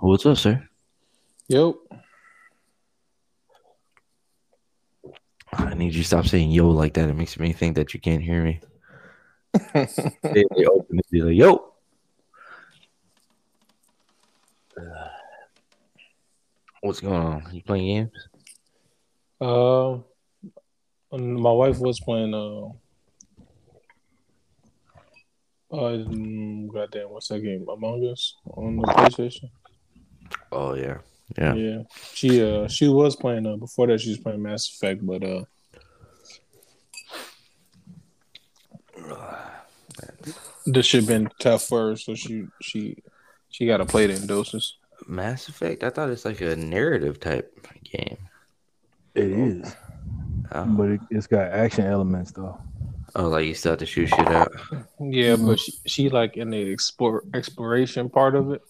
What's up, sir? Yo. I need you to stop saying yo like that. It makes me think that you can't hear me. they, they open it, like, yo. Uh, what's going on? You playing games? Uh, my wife was playing. Uh, uh, mm, goddamn, what's that game? Among Us on the PlayStation. Oh yeah, yeah. Yeah, she uh she was playing. Uh, before that, she was playing Mass Effect, but uh. This shit been tough for her, so she she she got to play it in doses. Mass Effect. I thought it's like a narrative type game. It is, Oh, but it, it's got action elements though. Oh like you still have to shoot shit out. Yeah, but she, she like in the explore exploration part of it,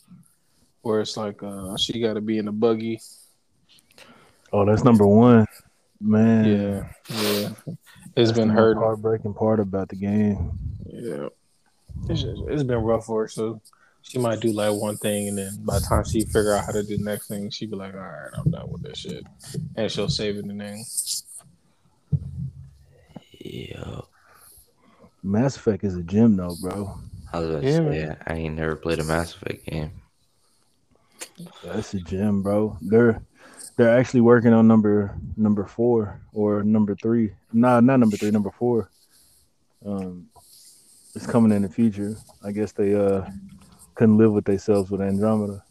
where it's like uh she got to be in a buggy. Oh, that's number one, man. Yeah, yeah. That's It's been the most hurt. Heartbreaking part about the game. Yeah, it's, just, it's been rough for her. So she might do like one thing, and then by the time she figure out how to do the next thing, she be like, "All right, I'm done with this shit," and she'll save it and then. Yo, Mass Effect is a gem though, bro. I was about to Yeah, say, man. I ain't never played a Mass Effect game. That's a gem, bro. They're they're actually working on number number four or number three. Nah, not number three, number four. Um, it's coming in the future. I guess they uh couldn't live with themselves with Andromeda.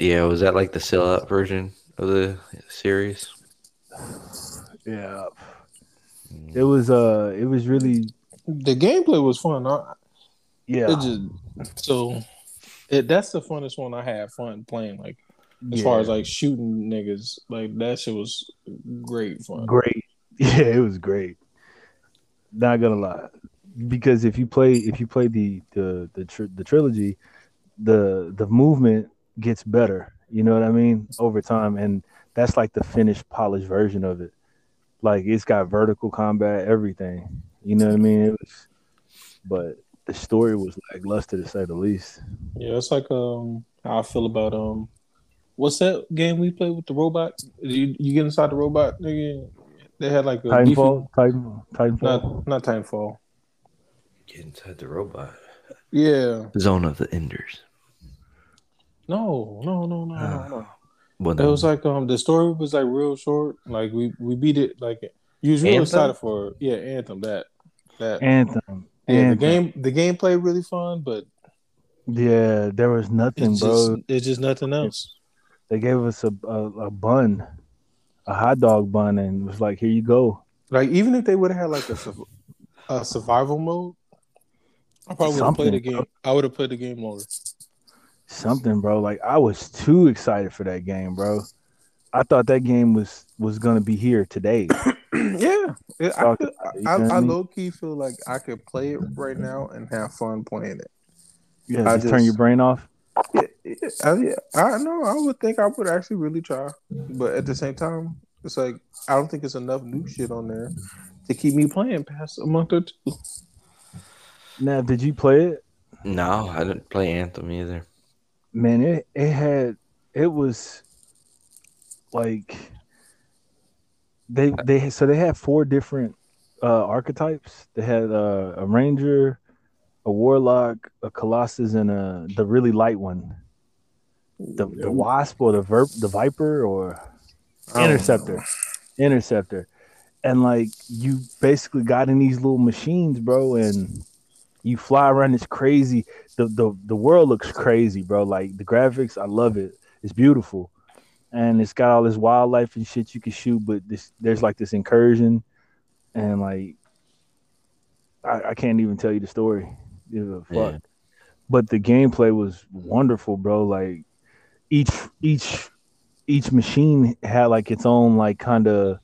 Yeah, was that like the sellout version of the series? Yeah, it was uh, it was really The gameplay was fun. I, yeah. It just so it that's the funnest one I had fun playing. Like as far as like shooting niggas, like that shit was great fun. great. Yeah, it was great. Not gonna lie, because if you play if you play the the the, tr- the trilogy, the the movement gets better. You know what I mean over time, and that's like the finished polished version of it. Like it's got vertical combat, everything. You know what I mean? It was, but the story was like lackluster to say the least. Yeah, it's like um how I feel about um what's that game we played with the robot? You you get inside the robot, nigga. They had like a Titanfall, Titan, Titanfall. not not Titanfall. Get inside the robot. Yeah. Zone of the Enders. No, no, no, no, no, no. Well, It was like um the story was like real short. Like we we beat it like you was real excited for yeah anthem that that Anthem. yeah the game the gameplay really fun but Yeah, there was nothing, it's bro. just it's just nothing else. They gave us a, a a bun, a hot dog bun, and was like, "Here you go." Like even if they would have had like a a survival mode, I probably would have played the game. I would have played the game longer. Something, bro. Like I was too excited for that game, bro. I thought that game was was gonna be here today. yeah, It- I, could, about I, I I low key feel like I could play it right now and have fun playing it. Yeah, I just, turn your brain off. Yeah, yeah, I, yeah, I know. I would think I would actually really try, but at the same time, it's like I don't think it's enough new shit on there to keep me playing past a month or two. Now, did you play it? no, I didn't play Anthem either. Man, it it had it was like they they so they had four different uh archetypes. They had uh, a ranger, a warlock, a colossus, and a the really light one. The the wasp or the verp the viper or interceptor. Interceptor. And like you basically got in these little machines, bro, and you fly around it's crazy the the the world looks crazy, bro. Like the graphics, I love it. It's beautiful. And it's got all this wildlife and shit you can shoot, but this there's like this incursion and like I, I can't even tell you the story. Fuck. Yeah. But the gameplay was wonderful, bro. Like each each each machine had like its own like kind of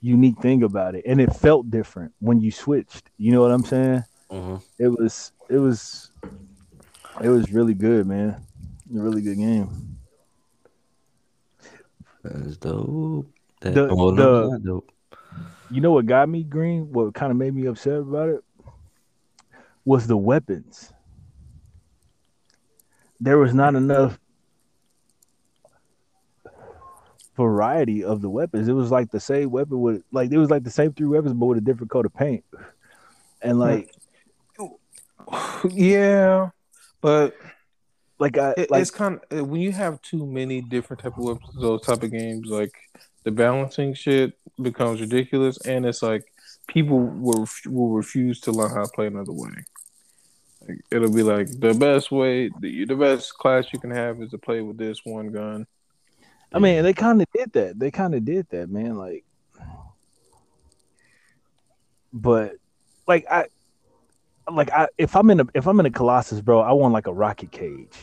unique thing about it and it felt different when you switched you know what i'm saying hmm it was it was it was really good man a really good game That's dope. That, The- well, the- dope. you know what got me green what kind of made me upset about it was the weapons there was not enough variety of the weapons. It was like the same weapon with like it was like the same three weapons but with a different coat of paint. And like yeah, but like I it, like it's kind of uh, when you have too many different type of weapons, those type of games, like the balancing shit becomes ridiculous, and it's like people will will refuse to learn how to play another way. Like, it'll be like the best way, the, the best class you can have is to play with this one gun. I mean they kind of did that. They kind of did that, man. Like, but like I like I if I'm in a if I'm in a Colossus, bro, I want like a rocket cage.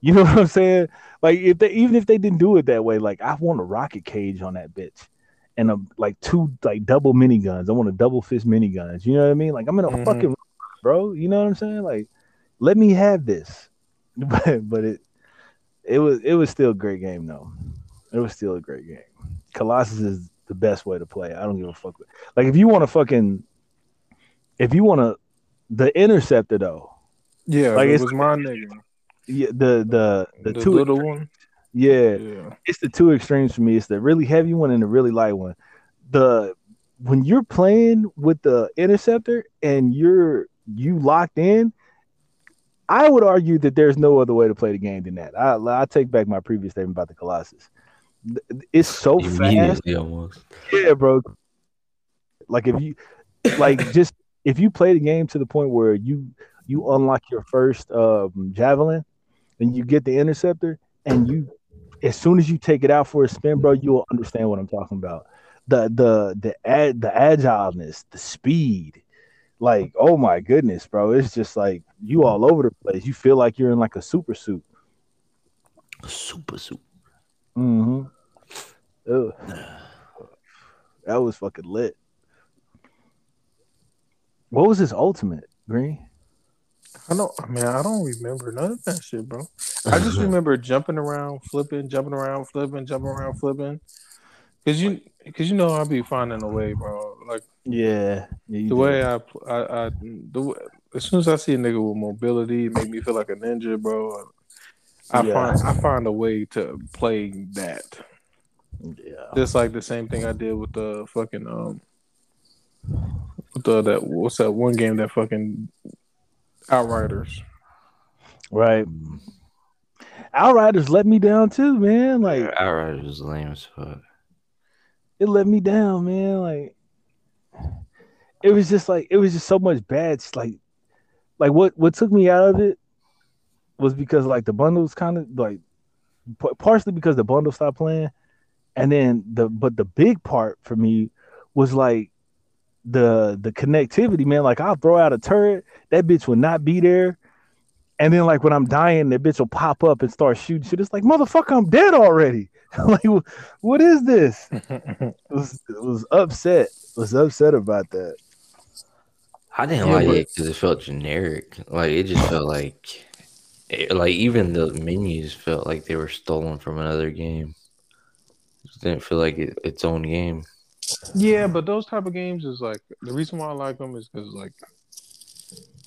You know what I'm saying? Like if they even if they didn't do it that way, like I want a rocket cage on that bitch. And a like two like double miniguns. I want a double fist miniguns. You know what I mean? Like I'm in a Mhm. fucking bro. You know what I'm saying? Like let me have this. But but it it was it was still a great game though. It was still a great game. Colossus is the best way to play. I don't give a fuck. Like if you want to fucking if you want to the interceptor though. Yeah, Like, it it's was my nigga. Yeah, the the the, The, two little one. yeah, Yeah. it's the two extremes for me. It's the really heavy one and the really light one. The when you're playing with the interceptor and you're you locked in, I would argue that there's no other way to play the game than that. I I take back my previous statement about the Colossus. It's so fast, almost. yeah, bro. Like if you like just if you play the game to the point where you you unlock your first um, javelin and you get the interceptor and you as soon as you take it out for a spin, bro, you will understand what I'm talking about. The the the ad the agileness, the speed, like oh my goodness, bro, it's just like you all over the place. You feel like you're in like a super suit. Super suit. Mm-hmm. Ugh. That was fucking lit. What was his ultimate, Green? I don't. I mean, I don't remember none of that shit, bro. I just remember jumping around, flipping, jumping around, flipping, jumping around, flipping. Cause you, cause you know, I'll be finding a way, bro. Like Yeah, yeah the did. way I, I, I, the way, as soon as I see a nigga with mobility, it make me feel like a ninja, bro. I Yeah. find, I find a way to play that. yeah, Just like the same thing I did with the fucking um, with the that what's that one game that fucking Outriders. right. Mm. Outriders let me down too, man. Like Outriders was lame as fuck. it let me down, man. Like it was just like it was just so much bad. s- Like, like what what took me out of it was because like the bundles kind of like p- partially because the bundle stopped playing, and then the but the big part for me was like the the connectivity, man. Like I'll throw out a turret, that bitch will not be there. And then like when I'm dying, that bitch will pop up and start shooting shit. It's like motherfucker, I'm dead already. like what is this? was was upset. Was upset about that. I didn't Yeah, like but- it because it felt generic. Like it just felt like, it, like even the menus felt like they were stolen from another game. It didn't feel like it, its own game. Yeah, but those type of games is like the reason why I like them is because like,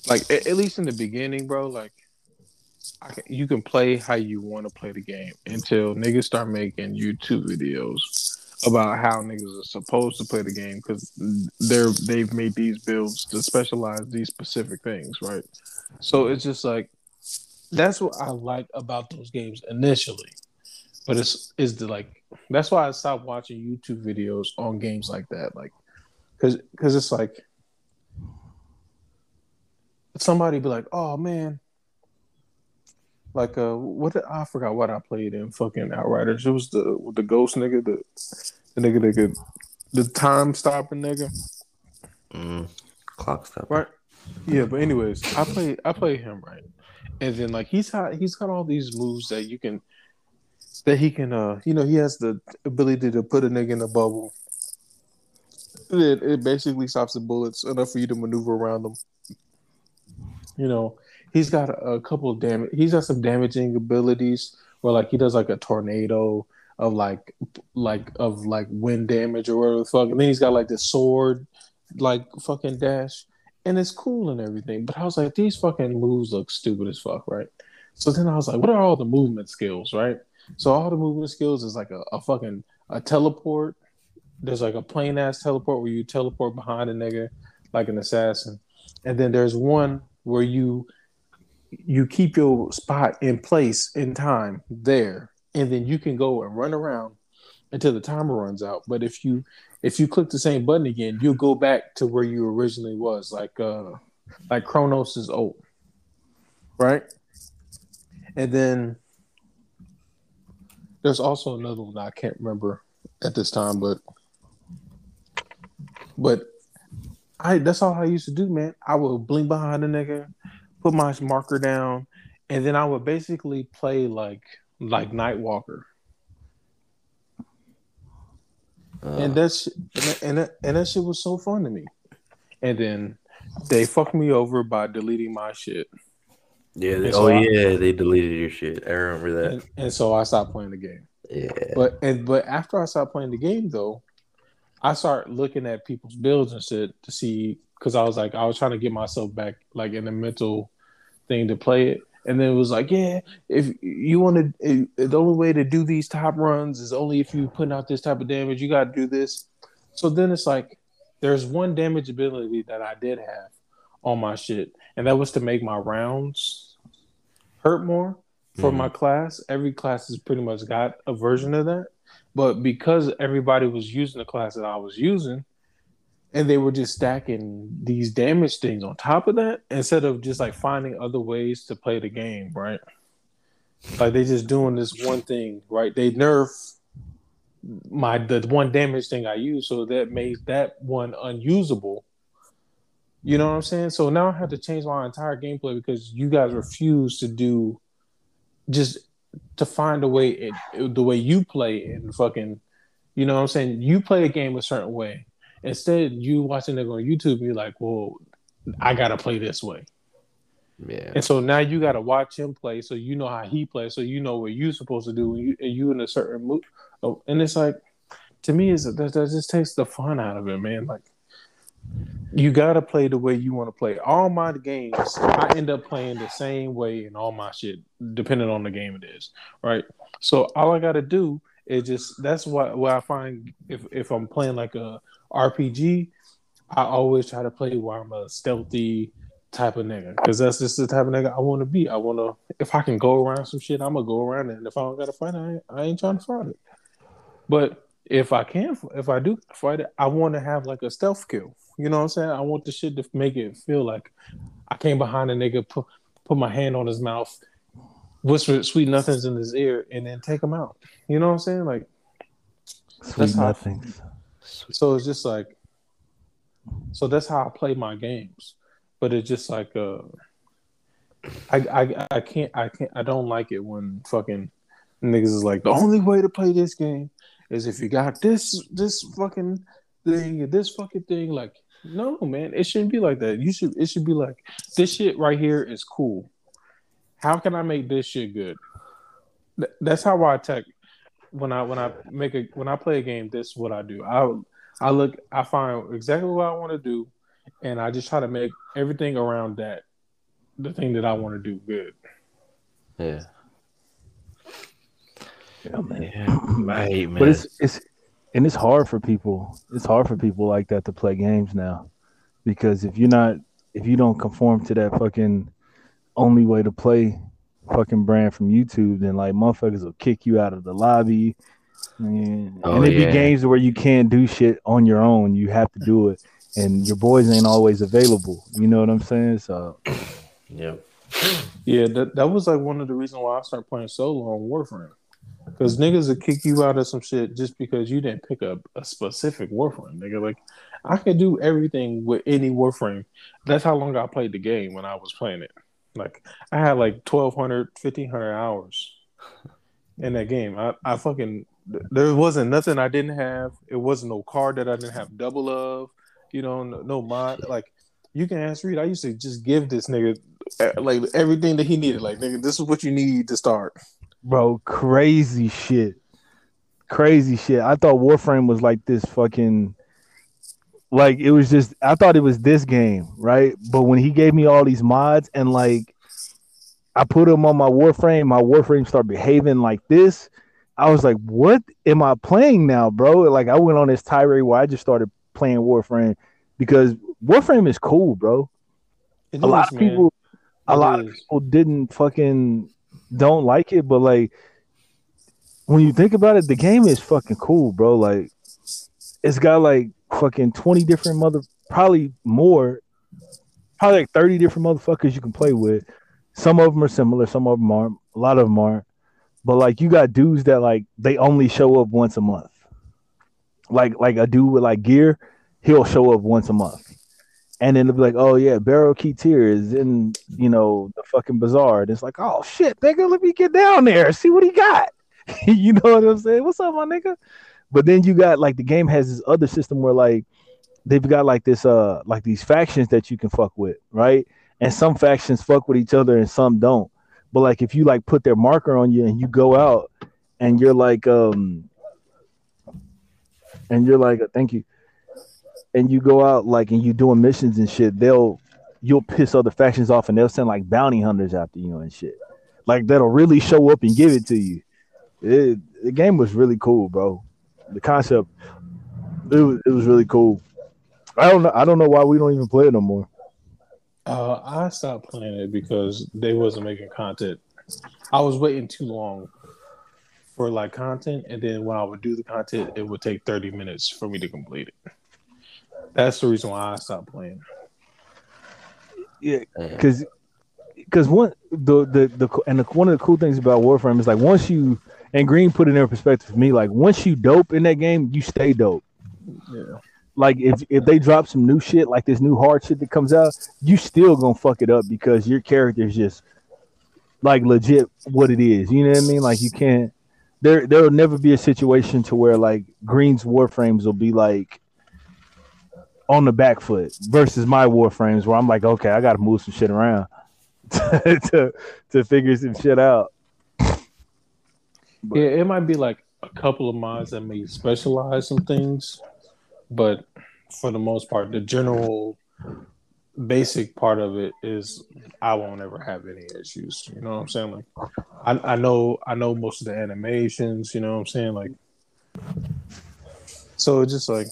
like at, at least in the beginning, bro. Like, can, you can play how you want to play the game until niggas start making YouTube videos about how niggas are supposed to play the game because they're they've made these builds to specialize these specific things, right? So it's just like that's what I like about those games initially, but it's is the like that's why I stopped watching YouTube videos on games like that, like because because it's like somebody be like, oh man. Like uh, what did, I forgot what I played in fucking Outriders. It was the the ghost nigga, the the nigga that could the time stopping nigga. Mm, clock stop. Right. Yeah, but anyways, I play I play him right, and then like he's got he's got all these moves that you can that he can uh you know he has the ability to put a nigga in a bubble. It, it basically stops the bullets enough for you to maneuver around them. You know, he's got a, a couple of damage. He's got some damaging abilities where like he does like a tornado of like like of like wind damage or whatever the fuck. And then he's got like the sword like fucking dash and it's cool and everything. But I was like, these fucking moves look stupid as fuck, right? So then I was like, what are all the movement skills, right? So all the movement skills is like a, a fucking a teleport. There's like a plain ass teleport where you teleport behind a nigga like an assassin. And then there's one where you you keep your spot in place in time there. And then you can go and run around until the timer runs out. But if you if you click the same button again, you'll go back to where you originally was, like uh like Kronos is old. Right? And then there's also another one I can't remember at this time, but but I that's all I used to do, man. I would blink behind the nigga, put my marker down, and then I would basically play like like Nightwalker. Uh, and that's and that, and that shit was so fun to me. And then they fucked me over by deleting my shit. Yeah. They, so oh I, yeah, they deleted your shit. I remember that. And, and, so I stopped playing the game. Yeah. But and but after I stopped playing the game though, I started looking at people's builds and shit to see because I was like I was trying to get myself back like in the mental thing to play it. And then it was like, yeah, if you want to, the only way to do these top runs is only if you putting out this type of damage. You got to do this. So then it's like, there's one damage ability that I did have on my shit, and that was to make my rounds hurt more for mm-hmm. my class. Every class has pretty much got a version of that. But because everybody was using the class that I was using, and they were just stacking these damage things on top of that instead of just like finding other ways to play the game, right? Like they just doing this one thing, right? They nerf my the one damage thing I use, so that made that one unusable you know what I'm saying? So now I have to change my entire gameplay because you guys refuse to do just to find a way it, the way you play and fucking you know what I'm saying? You play a game a certain way. Instead, you watching it on YouTube, you're like, well, I gotta play this way. Yeah. And so now you gotta watch him play, so you know how he plays, so you know what you're supposed to do, and you, and you in a certain mood. Oh, and it's like, to me, is that, that just takes the fun out of it, man. Like, you gotta play the way you want to play. All my games, I end up playing the same way in all my shit, depending on the game it is, right? So all I gotta do is just that's what what I find if if I'm playing like a RPG, I always try to play where I'm a stealthy type of nigga because that's just the type of nigga I want to be. I want to if I can go around some shit, I'm gonna go around it. And if I don't gotta fight, I ain't, I ain't trying to fight it. But if I can, if I do fight it, I want to have like a stealth kill. You know what I'm saying? I want the shit to make it feel like I came behind a nigga, put put my hand on his mouth, whisper sweet nothings in his ear, and then take him out. You know what I'm saying? Like sweet that's nothings. So it's just like, so that's how I play my games. But it's just like, uh, I I I can't I can't I don't like it when fucking niggas is like the only way to play this game is if you got this this fucking thing this fucking thing like no, man, it shouldn't be like that. You should. It should be like this shit right here is cool. How can I make this shit good? Th- that's how I attack when I when I make a when I play a game. This is what I do. I I look. I find exactly what I want to do, and I just try to make everything around that the thing that I want to do good. Yeah. Yeah, man. Yeah, man. But it's it's and it's hard for people. It's hard for people like that to play games now, because if you're not, if you don't conform to that fucking only way to play fucking brand from YouTube, then like motherfuckers will kick you out of the lobby. And, oh, and it yeah. be games where you can't do shit on your own. You have to do it, and your boys ain't always available. You know what I'm saying? So, yeah, yeah. That that was like one of the reasons why I started playing solo on Warframe. Because niggas will kick you out of some shit just because you didn't pick up a specific Warframe, nigga. Like, I can do everything with any Warframe. That's how long I played the game when I was playing it. Like, I had like 1,200, 1,500 hours in that game. I, I fucking, there wasn't nothing I didn't have. It wasn't no card that I didn't have double of, you know, no, no mod. Like, you can ask Reed. I used to just give this nigga eh, like everything that he needed. Like, nigga, this is what you need to start bro, crazy shit. Crazy shit. I thought Warframe was like this fucking like it was just I thought it was this game, right? But when he gave me all these mods and like I put them on my Warframe. My Warframe started behaving like this. I was like, "What am I playing now, bro?" Like I went on this tirade where I just started playing Warframe because Warframe is cool, bro. It a lot of man. people, a It lot of people didn't fucking don't like it, but like when you think about it, the game is fucking cool, bro. Like it's got like fucking twenty different mother, probably more, probably like thirty different motherfuckers you can play with. Some of them are similar, some of them aren't. A lot of them aren't. But like you got dudes that like they only show up once a month. Like like a dude with like gear, he'll show up once a month. And then they'll be like, oh yeah, Baro Ki'Teer is in, you know, the fucking bazaar. And it's like, oh shit, nigga, let me get down there, see what he got. you know what I'm saying? What's up, my nigga? But then you got like the game has this other system where like they've got like this uh like these factions that you can fuck with, right? And some factions fuck with each other and some don't. But like if you like put their marker on you and you go out and you're like um and you're like thank you and you go out like and you doing missions and shit, they'll you'll piss other factions off and they'll send like bounty hunters after you and shit. Like that'll really show up and give it to you. It, the game was really cool, bro. The concept it was, it was really cool. I don't know I don't know why we don't even play it no more. Uh, I stopped playing it because they wasn't making content. I was waiting too long for like content, and then when I would do the content, it would take thirty minutes for me to complete it. That's the reason why I stopped playing. Yeah, Yeah. because because one the, the the and the, one of the cool things about Warframe is like once you and Green put it in perspective for me, like once you dope in that game, you stay dope. Yeah, Like if if they drop some new shit, like this new hard shit that comes out, you still gonna fuck it up because your character is just like legit what it is. You know what I mean? Like you can't. There there will never be a situation to where like Green's Warframes will be like on the back foot versus my Warframes where I'm like, okay, I got to move some shit around to to figure some shit out. yeah. It might be like a couple of mods that may specialize some things, but for the most part, the general basic part of it is I won't ever have any issues. You know what I'm saying? Like I, I know I know most of the animations, you know what I'm saying? Like so it's just like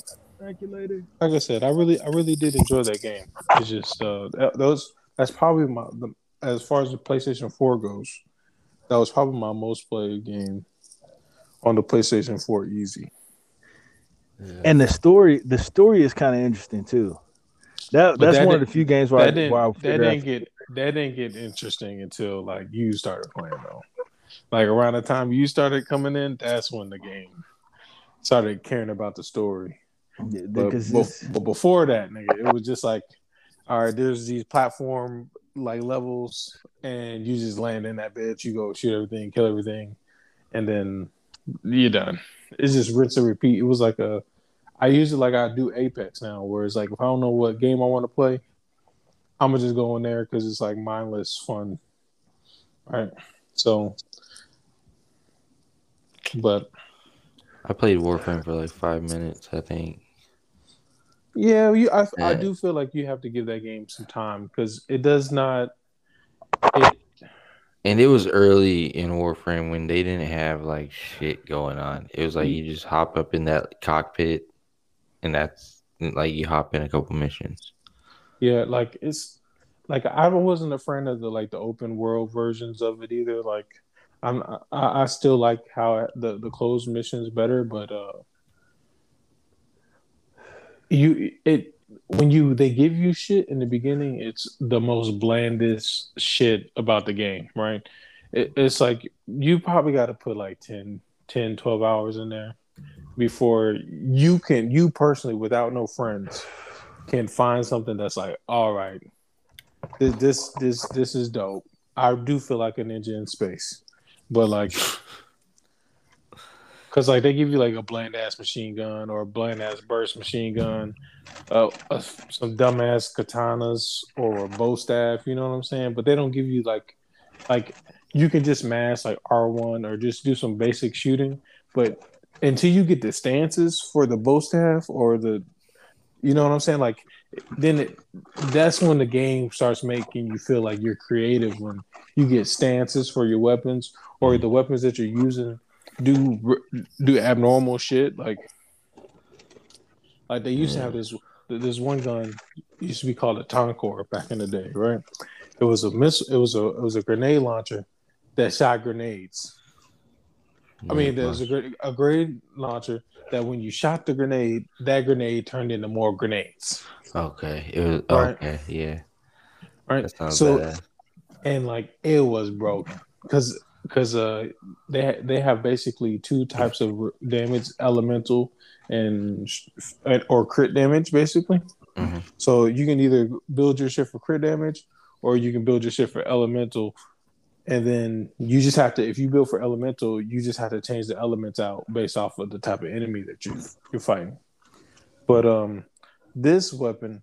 Calculator. like I said, I really I really did enjoy that game. It's just uh those that's probably my the, as far as the PlayStation 4 goes, that was probably my most played game on the PlayStation 4 easy. And the story, the story is kind of interesting too. That But that's that one of the few games where, I, that didn't where I that didn't get that didn't get interesting until like you started playing though. Like around the time you started coming in, that's when the game started caring about the story. Yeah, But, because but, it's- but before that, nigga, it was just like, all right, there's these platform like levels, and you just land in that bitch. You go shoot everything, kill everything, and then you're done. It's just rinse and repeat. It was like a. I use it like I do Apex now, where it's like if I don't know what game I want to play, I'm gonna just go in there because it's like mindless fun, right? So, but I played Warframe for like five minutes, I think. Yeah, you. I, I do feel like you have to give that game some time because it does not. It, And it was early in Warframe when they didn't have like shit going on. It was like you just hop up in that cockpit, and that's like you hop in a couple missions. yeah, like it's like I wasn't a friend of the like the open world versions of it either. Like I'm, I, I still like how the the closed missions better, but uh, you it when you they give you shit in the beginning, it's the most blandest shit about the game, right? It, it's like you probably got to put like 10, 10, 12 hours in there before you can you personally without no friends can find something that's like all right this this this, this is dope i do feel like a ninja in space but like because like they give you like a bland ass machine gun or a bland ass burst machine gun uh, uh, some katanas or a bow staff you know what i'm saying but they don't give you like like you can just mask like r1 or just do some basic shooting but until you get the stances for the bow staff or the You know what I'm saying? Like then it, that's when the game starts making you feel like you're creative when you get stances for your weapons or the weapons that you're using do do abnormal shit like like they used to have this this one gun used to be called a Tonkor back in the day, right? It was a miss it was a it was a grenade launcher that shot grenades. I mean, there's a, a grenade launcher that when you shot the grenade, that grenade turned into more grenades. Okay. It was right? okay, yeah. Right. So bad. and like it was broken because because uh they they have basically two types of damage elemental and or crit damage basically mm-hmm. so you can either build your shit for crit damage or you can build your shit for elemental and then you just have to if you build for elemental you just have to change the elements out based off of the type of enemy that you you're fighting but um this weapon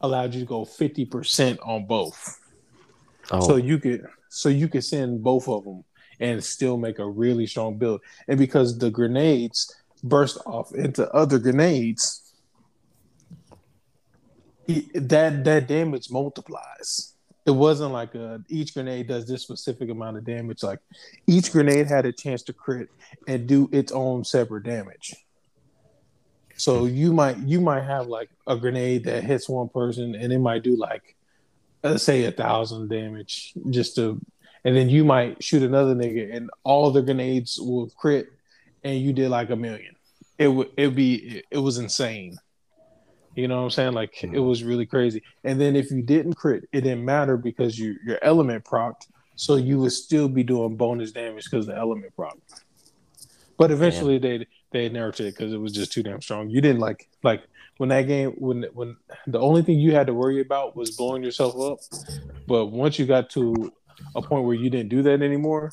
allowed you to go 50% on both oh. so you could so you could send both of them and still make a really strong build and because the grenades burst off into other grenades that that damage multiplies it wasn't like a each grenade does this specific amount of damage. Like each grenade had a chance to crit and do its own separate damage. So you might you might have like a grenade that hits one person and it might do like let's say a thousand damage just to and then you might shoot another nigga and all the grenades will crit and you did like a million. It would it be it, it was insane. You know what I'm saying? Like mm-hmm. it was really crazy. And then if you didn't crit, it didn't matter because you your element proc, so you would still be doing bonus damage because the element proc. But eventually they they nerfed it because it was just too damn strong. You didn't like like when that game when when the only thing you had to worry about was blowing yourself up. But once you got to a point where you didn't do that anymore,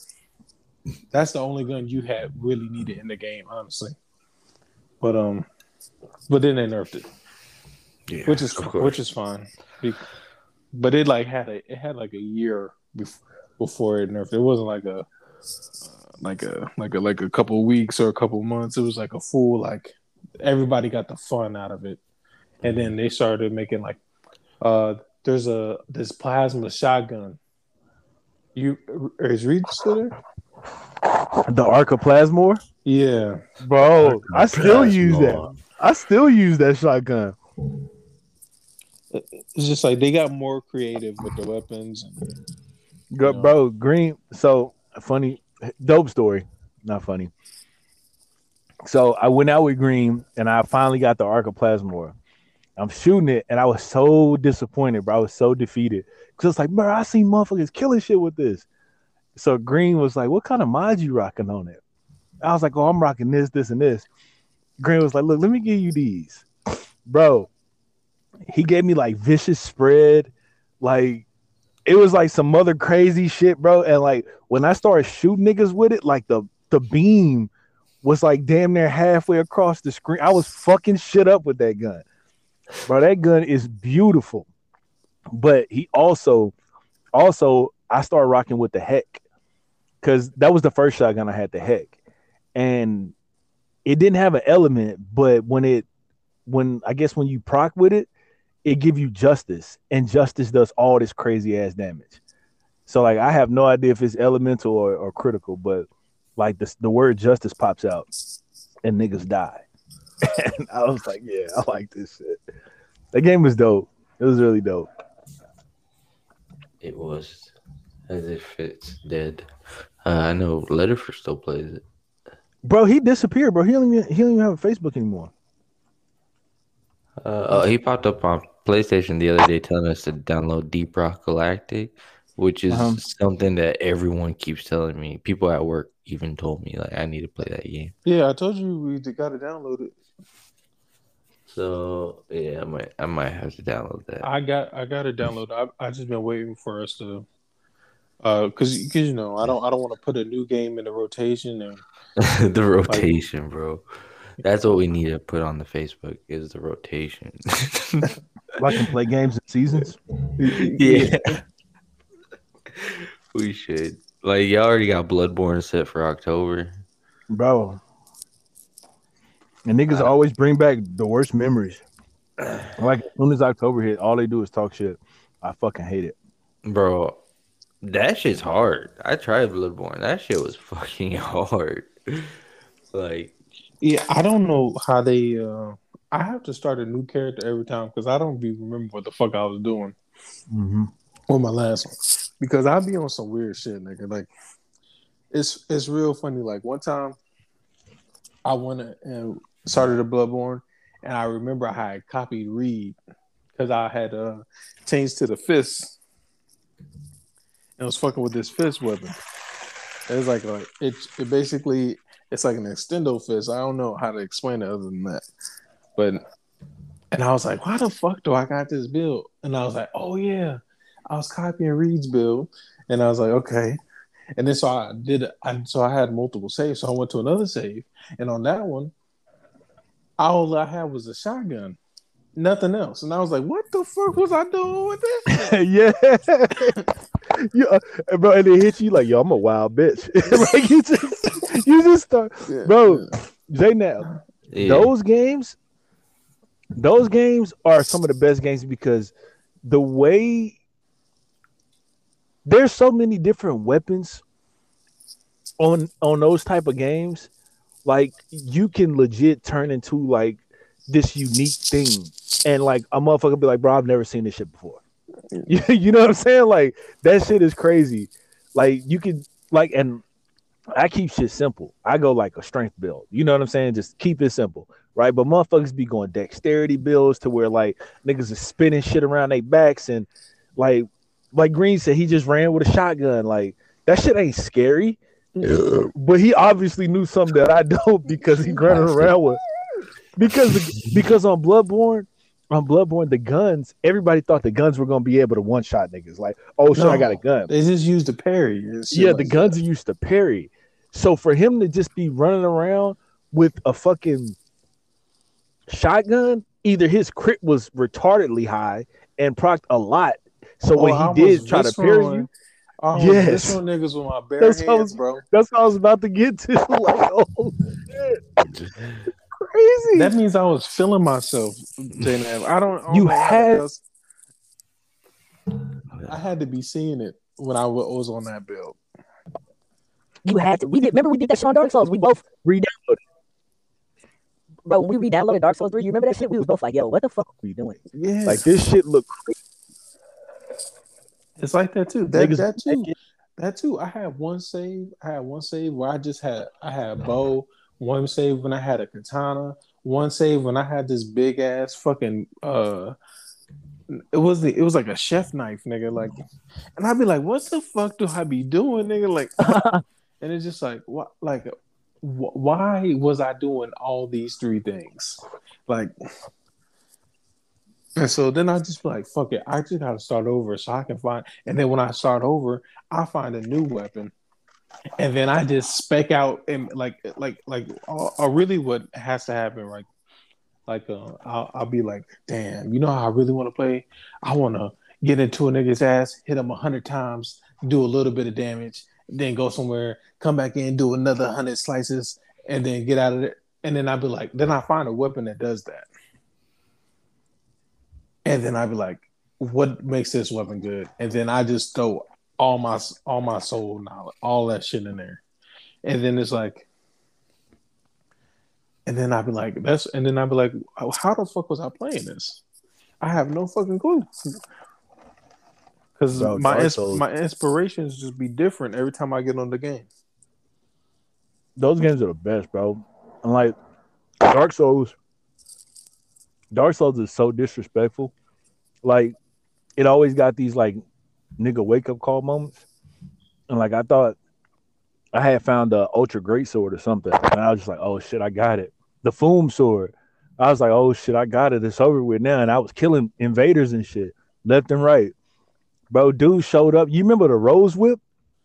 that's the only gun you had really needed in the game, honestly. But um, but then they nerfed it yeah, which is which is fine. But it like had a it had like a year before before it nerfed. It wasn't like a like a like a like a couple weeks or a couple months. It was like a full like everybody got the fun out of it, and then they started making like uh there's a this plasma shotgun. You is Reed still there? The Arca Plasmor? Yeah, bro. I still use that. I still use that shotgun it's just like they got more creative with the weapons. And, Go, know. Bro, Green. So funny, dope story. Not funny. So I went out with Green, and I finally got the Arca Plasmor. I'm shooting it, and I was so disappointed, bro. I was so defeated because it's like, bro, I seen motherfuckers killing shit with this. So Green was like, "What kind of mod you rocking on it?" I was like, "Oh, I'm rocking this, this, and this." Green was like, "Look, let me give you these, bro." he gave me like vicious spread, like it was like some other crazy shit, bro. And like when I started shooting niggas with it, like the the beam was like damn near halfway across the screen. I was fucking shit up with that gun, bro. That gun is beautiful, but he also, also I started rocking with the Hek, because that was the first shotgun I had. The Hek, and it didn't have an element, but when it, when I guess when you proc with it, it give you justice, and justice does all this crazy ass damage. So like I have no idea if it's elemental or, or critical, but like the the word justice pops out and niggas die. and I was like, yeah, I like this shit. The game was dope. It was really dope. It was as if it's dead. Uh, I know Letterford still plays it. Bro, he disappeared, bro. He don't even he don't even have a Facebook anymore. Uh, oh, he popped up on PlayStation the other day telling us to download Deep Rock Galactic, which is uh-huh. something that everyone keeps telling me. People at work even told me like I need to play that game. Yeah, I told you we got to download it. So yeah, I might I might have to download that. I got I got to download. I I just been waiting for us to, uh, cause cause you know I don't I don't want to put a new game in the rotation and the rotation, like, bro. That's what we need to put on the Facebook is the rotation. I can play games in seasons. Yeah. We should. Like y'all already got Bloodborne set for October. Bro. And niggas uh, always bring back the worst memories. Like as soon as October hit, all they do is talk shit. I fucking hate it. Bro, that shit's hard. I tried Bloodborne. That shit was fucking hard. like, Yeah, I don't know how they. uh I have to start a new character every time because I don't even remember what the fuck I was doing Mm-hmm. on my last one. Because I be on some weird shit, nigga. Like, it's it's real funny. Like one time, I went and started a Bloodborne, and I remember I had copied Reed because I had uh changed to the fist and I was fucking with this fist weapon. It was like a, it it basically it's like an extendo fist. I don't know how to explain it other than that. But and I was like, why the fuck do I got this build? And I was like, oh yeah, I was copying Reed's build, and I was like, okay. And then so I did, I, so I had multiple saves. So I went to another save, and on that one, all I had was a shotgun, nothing else. And I was like, what the fuck was I doing with this? yeah. yeah, uh, bro, and it hit you like, yo, I'm a wild bitch. like you just, you just start, Yeah, bro. yeah. J now, yeah. those games, those games are some of the best games because the way there's so many different weapons on on those type of games, like you can legit turn into like this unique thing, and like a motherfucker be like, bro, I've never seen this shit before. You, know what I'm saying? Like that shit is crazy. Like you could like and I keep shit simple. I go like a strength build. You know what I'm saying? Just keep it simple, right? But motherfuckers be going dexterity builds to where like niggas are spinning shit around their backs and like like Green said, he just ran with a shotgun. Like that shit ain't scary. But he obviously knew something that I don't because he running around with because because on Bloodborne, on Bloodborne, the guns, everybody thought the guns were gonna be able to one shot niggas. Like, oh shit, I got a gun. They just used to parry. and shit Yeah, like the that. guns are used to parry. So for him to just be running around with a fucking shotgun, either his crit was retardedly high and procced a lot. So Oh, when I he did was try to parry viscerally- you, oh, I was Yes. visceral niggas with my bare That's what I hands, was- bro. that's what I was about to get to. like, oh shit. Crazy. That means I was feeling myself, J-Nav. I don't. I don't You know had- else- I had to be seeing it when I was on that build. You had to. We did. Remember we did that shit on Dark Souls. We both re-downloaded. bro. When we re-downloaded Dark Souls 3, you remember that shit? We was both like, "Yo, what the fuck are we doing?" Yeah, Like this shit look it's like that too. That Niggas that too. That too. I had one save. I had one save where I just had I had a bow. One save when I had a katana. One save when I had this big ass fucking uh. It was the it was like a chef knife, nigga. Like, and I'd be like, "What the fuck do I be doing, nigga?" Like, and it's just like, what, like, wh- why was I doing all these three things? Like, and so then I just be like, fuck it, I just gotta start over so I can find. And then when I start over, I find a new weapon, and then I just spec out and like, like, like, uh, uh, really, what has to happen, right? Like, uh, I'll, I'll be like, damn, you know how I really want to play? I want to get into a nigga's ass, hit him a hundred times, do a little bit of damage, then go somewhere, come back in, do another hundred slices, and then get out of it. And then I'd be like, then I find a weapon that does that. And then I'd be like, what makes this weapon good? And then I just throw all my all my soul knowledge, all that shit in there. And then it's like, and then I'd be like, that's, and then I'd be like, oh, how the fuck was I playing this? I have no fucking clue. Because my ins- my inspirations just be different every time I get on the game. those games are the best, bro. And like Dark Souls, Dark Souls is so disrespectful. Like it always got these like nigga wake up call moments. And like I thought I had found the ultra great sword or something. And I was just like, oh shit, I got it. The Fume sword. I was like, oh shit, I got it. It's over with now. And I was killing invaders and shit left and right. Bro, dude showed up. You remember the rose whip,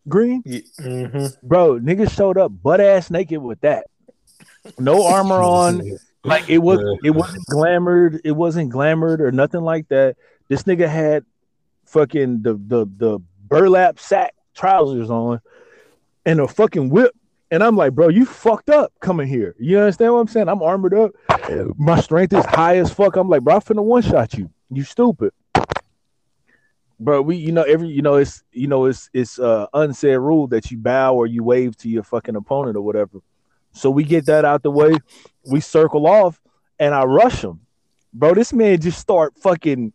Green? Yeah. Mm-hmm. bro, niggas showed up butt ass naked with that. No armor on. Like it was it wasn't glamored, it wasn't glamored or nothing like that. This nigga had fucking the the the burlap sack trousers on and a fucking whip And I'm like, bro, you fucked up coming here. You understand what I'm saying? I'm armored up. My strength is high as fuck. I'm like, bro, I'm finna one shot you. You stupid. Bro, we you know every you know it's you know it's it's uh unsaid rule that you bow or you wave to your fucking opponent or whatever. So we get that out the way. We circle off and I rush him. Bro, this man just start fucking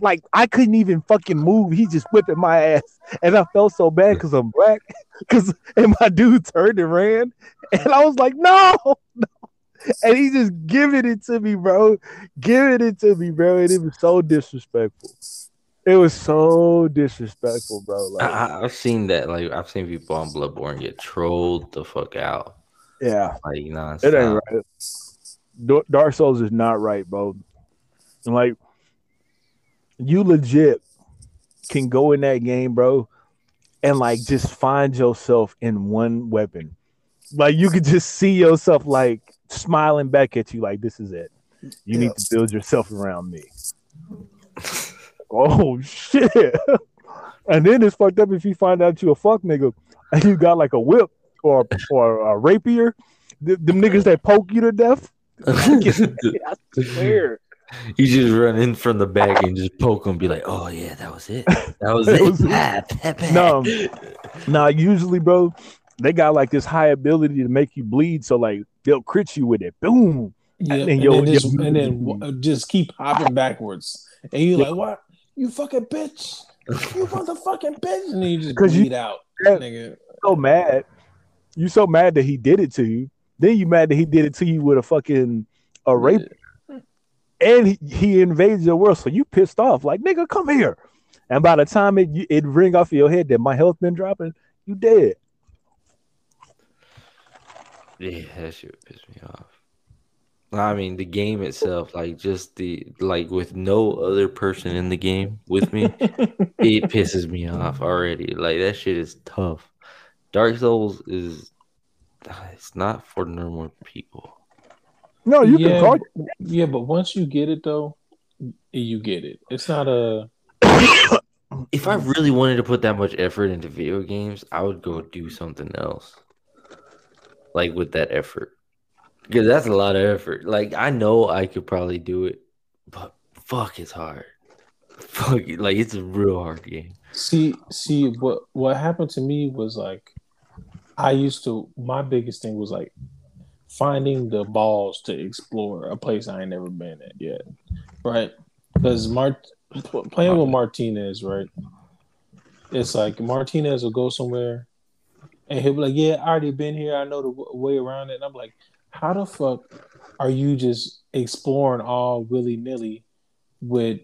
like I couldn't even fucking move. He just whipping my ass, and I felt so bad because I'm black. Because and my dude turned and ran, and I was like, no, no. And he just giving it to me, bro, giving it to me, bro, and it was so disrespectful. It was so disrespectful, bro. Like, I, I've seen that. Like I've seen people on Bloodborne get trolled the fuck out. Yeah, Like it ain't right. Dark Souls is not right, bro. And like, you legit can go in that game, bro, and like just find yourself in one weapon. Like you could just see yourself like smiling back at you, like this is it. You need to build yourself around me. oh shit! And then it's fucked up if you find out you a fuck nigga and you got like a whip or or a rapier. the, them niggas that poke you to death. I swear. You just run in from the back and just poke him, be like, "Oh yeah, that was it. That was That it." was it. Ah, pep, pep. No, usually, bro, they got like this high ability to make you bleed. So like they'll crit you with it. Boom. Yeah, And and, yo- then, just, and then just keep hopping backwards, and you're like, "What? You fucking bitch! You motherfucking bitch!" And then you just 'Cause you- bleed out, Yeah. nigga. So mad. You so mad that he did it to you. Then you mad that he did it to you with a fucking a rapier. And he, he invades your world. So you pissed off. Like, nigga, come here. And by the time it it ring off your head that my health been dropping, you dead. Yeah, that shit would piss me off. I mean, the game itself, like just the like with no other person in the game with me, it pisses me off already. Like that shit is tough. Dark Souls is it's not for normal people. No, you yeah, can call yeah, but once you get it though, you get it. It's not a If I really wanted to put that much effort into video games, I would go do something else. Like with that effort. Because that's a lot of effort. Like I know I could probably do it, but fuck it's hard. Fuck it. Like it's a real hard game. see see what what happened to me was like I used to my biggest thing was like finding the balls to explore a place I ain't never been at yet, right? Because Mart playing with Martinez, right? It's like Martinez will go somewhere, and he'll be like, "Yeah, I already been here. I know the w- way around it." And I'm like, "How the fuck are you just exploring all willy nilly with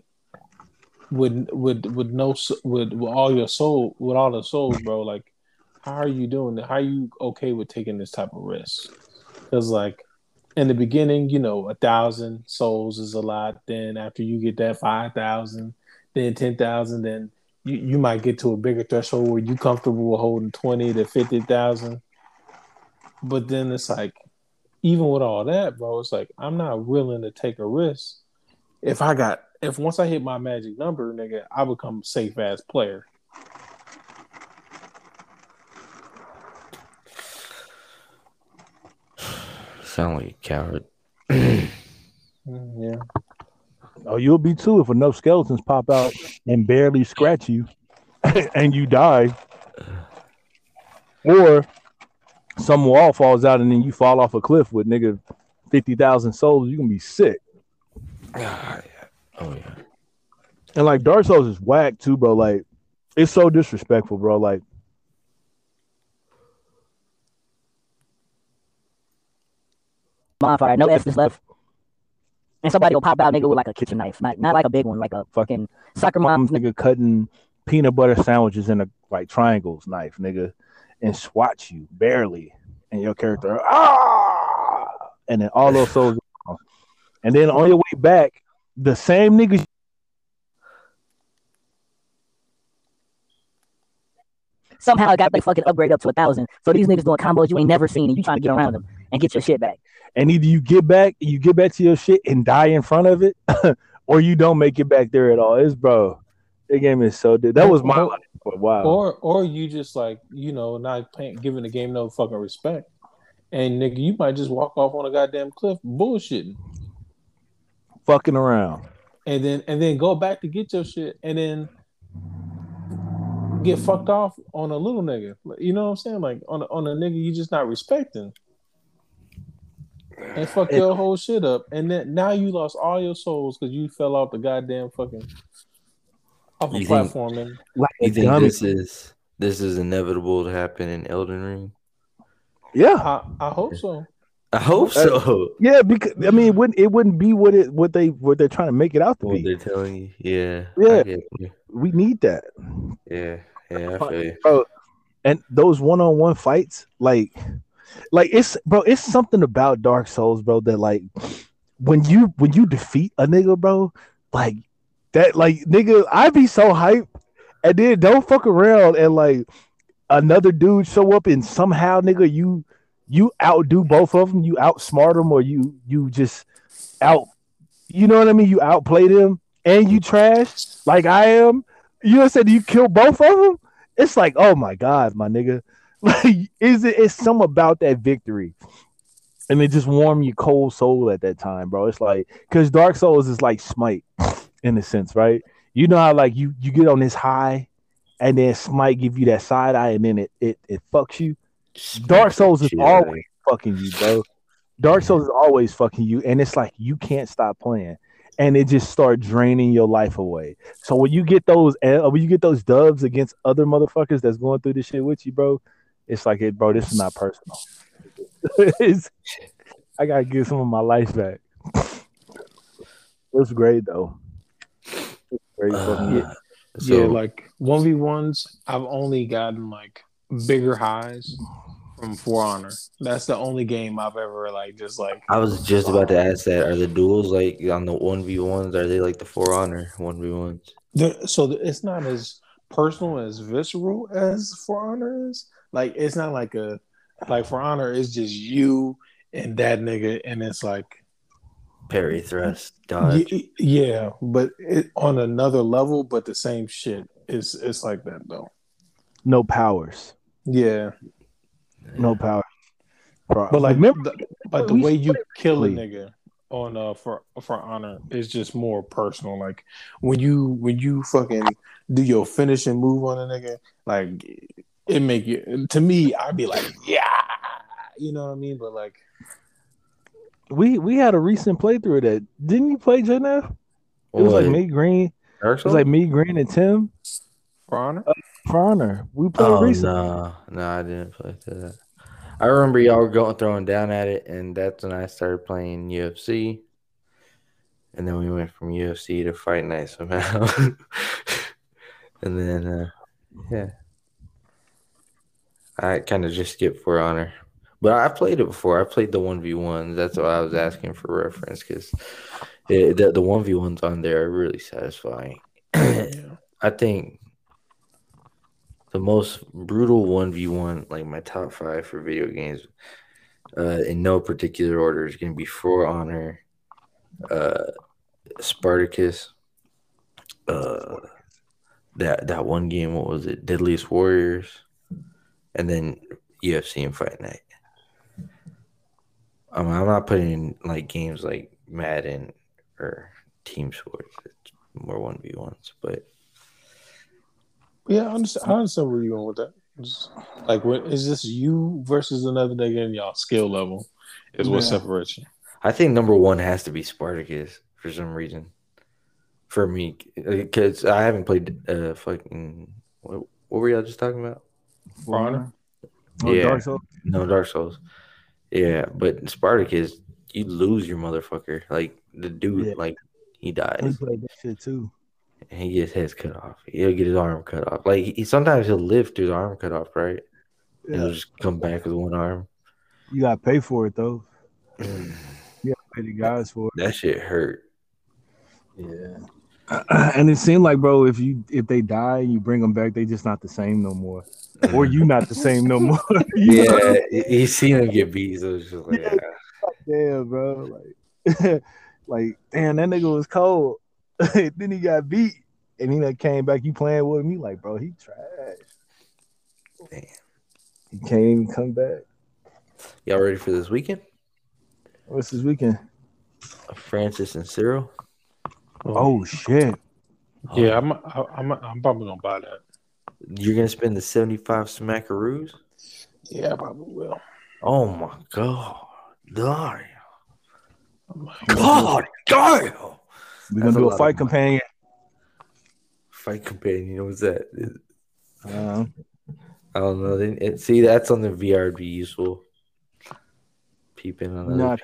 with with with no with, with all your soul with all the souls, bro? Like, how are you doing? How are you okay with taking this type of risk? Because like in the beginning, you know, a thousand souls is a lot. Then after you get that five thousand, then ten thousand, then you, you might get to a bigger threshold where you comfortable with holding twenty to fifty thousand. But then it's like, even with all that, bro, it's like I'm not willing to take a risk. If I got if once I hit my magic number, nigga, I become safe ass player. Sound like a coward. Yeah. Oh, you'll be too if enough skeletons pop out and barely scratch you and you die. Or some wall falls out and then you fall off a cliff with nigga 50,000 souls. You're going to be sick. Ah, yeah. Oh yeah. And like Dark Souls is whack too, bro. Like, it's so disrespectful, bro. Like, bonfire, no essence left. And somebody will pop out, nigga, with like a kitchen knife, not not like a big one, like a fucking soccer mom's nigga. cutting peanut butter sandwiches in a like triangles knife, nigga, and swat you barely. And your character, ah, and then all those souls. And then on your way back, the same niggas Somehow I got they fucking upgrade up to a thousand. So these niggas doing combos you ain't never seen, and you trying to get around them and get your shit back. And either you get back, you get back to your shit and die in front of it, or you don't make it back there at all. It's bro, that game is so. dead. That was my Hold- for a while. Or or you just like you know not paying, giving the game no fucking respect, and nigga, you might just walk off on a goddamn cliff bullshitting, fucking around. and then and then go back to get your shit, and then get fucked off on a little nigga. You know what I'm saying? Like on a, on a nigga you just not respecting. And fuck your whole shit up, and then now you lost all your souls because you fell off the goddamn fucking off a You think- platform. And Like You think dummy. this is this is inevitable to happen in Elden Ring? Yeah, I, I hope so. I hope so. yeah. Because I mean, it wouldn't it wouldn't be what it what they what they're trying to make it out to What be. they're telling you, yeah, Yeah. I get you. We need that. yeah, yeah. I feel you. bro. And those one on one fights, like, like it's bro, it's something about Dark Souls, bro, that like when you when you defeat a nigga, bro, like that, like nigga, I be so hyped, and then don't fuck around and like another dude show up and somehow, nigga, you you outdo both of them, you outsmart them, or you you just out, you know what I mean? You outplay them, and you trash like I am. You know saying? You kill both of them it's like, oh my god, my nigga. Like, is it? It's some about that victory, and it just warm your cold soul at that time, bro. It's like because Dark Souls is like Smite, in a sense, right? You know how like you you get on this high, and then Smite give you that side eye, and then it it it fucks you. Dark Souls is always fucking you, bro. Dark Souls is always fucking you, and it's like you can't stop playing, and it just start draining your life away. So when you get those, uh, when you get those dubs against other motherfuckers that's going through this shit with you, bro, it's like, it, bro, this is not personal. it's, I gotta give some of my life back. It's great though. It's great. fucking- Uh, so yeah, like one v ones, I've only gotten like bigger highs from For Honor. That's the only game I've ever like just like. I was just about to ask that. Are the duels like on the one v ones? Are they like the For Honor one v ones? So the, it's not as personal as visceral as For Honor is. Like it's not like a like For Honor it's just you and that nigga, and it's like Parry thrust dodge. y- yeah, but it, on another level, but the same shit. It's it's like that though. no powers. Yeah, No power. But like remember, the, but the way you kill a nigga on uh for for honor is just more personal. Like when you when you fucking do your finishing move on a nigga, like it make you to me, I'd be like, yeah, you know what I mean. But like, we we had a recent playthrough of that. Didn't you play J-Neff? It was like me, Green. Dark It was like me, Green, and Tim for honor, for honor. We played Oh recently. no, no, I didn't play that. I remember y'all were going throwing down at it, and that's when I started playing UFC. And then we went from UFC to Fight Night somehow. and then, uh, yeah, I kind of just skipped For Honor, but I played it before. I played the one v ones. That's why I was asking for reference because the the one v ones on there are really satisfying. I think the most brutal one v one, like my top five for video games, uh, in no particular order, is going to be For Honor, uh, Spartacus, uh, that that one game. What was it? Deadliest Warriors, and then UFC and Fight Night. I'm, I'm not putting in like games like Madden or Team Sports. It's more one v ones, but. yeah, I understand. I understand where you're going with that. Just, like, what is this you versus another nigga in y'all skill level? Is what separates you. I think number one has to be Spartacus for some reason. For me, because I haven't played uh fucking what, what were y'all just talking about? For honor, Oh, Yeah. Dark Souls. No Dark Souls. Yeah, but Spartacus, you lose your motherfucker. Like the dude, Yeah. like he dies. He dies played that shit too. and he gets his head cut off. He'll get his arm cut off. Like he sometimes he'll live through the arm cut off, right? And he'll just come back with one arm. You gotta pay for it though. You gotta pay the guys for it. That shit hurt. Yeah. And it seemed like, bro, if you if they die and you bring them back, they just not the same no more, or you not the same no more. You know? yeah, he seen him get beat, so it's just like Yeah. damn, bro. Like, like, damn, that nigga was cold. then he got beat. and he like came back. You playing with me, like, bro, he trash. Damn. He can't even come back. Y'all ready for this weekend? What's this weekend? Francis and Ciryl. Oh shit! yeah, I'm I, I'm I'm probably gonna buy that. You're gonna spend the 75 smackaroos? Yeah, I probably will. Oh my god. Damn. I'm like, God damn. We're That's gonna do lot a of fight money. companion. Fight companion, what's that? Uh, I don't know. They- it- see, that's on the VR be useful. Peeping on other Nah,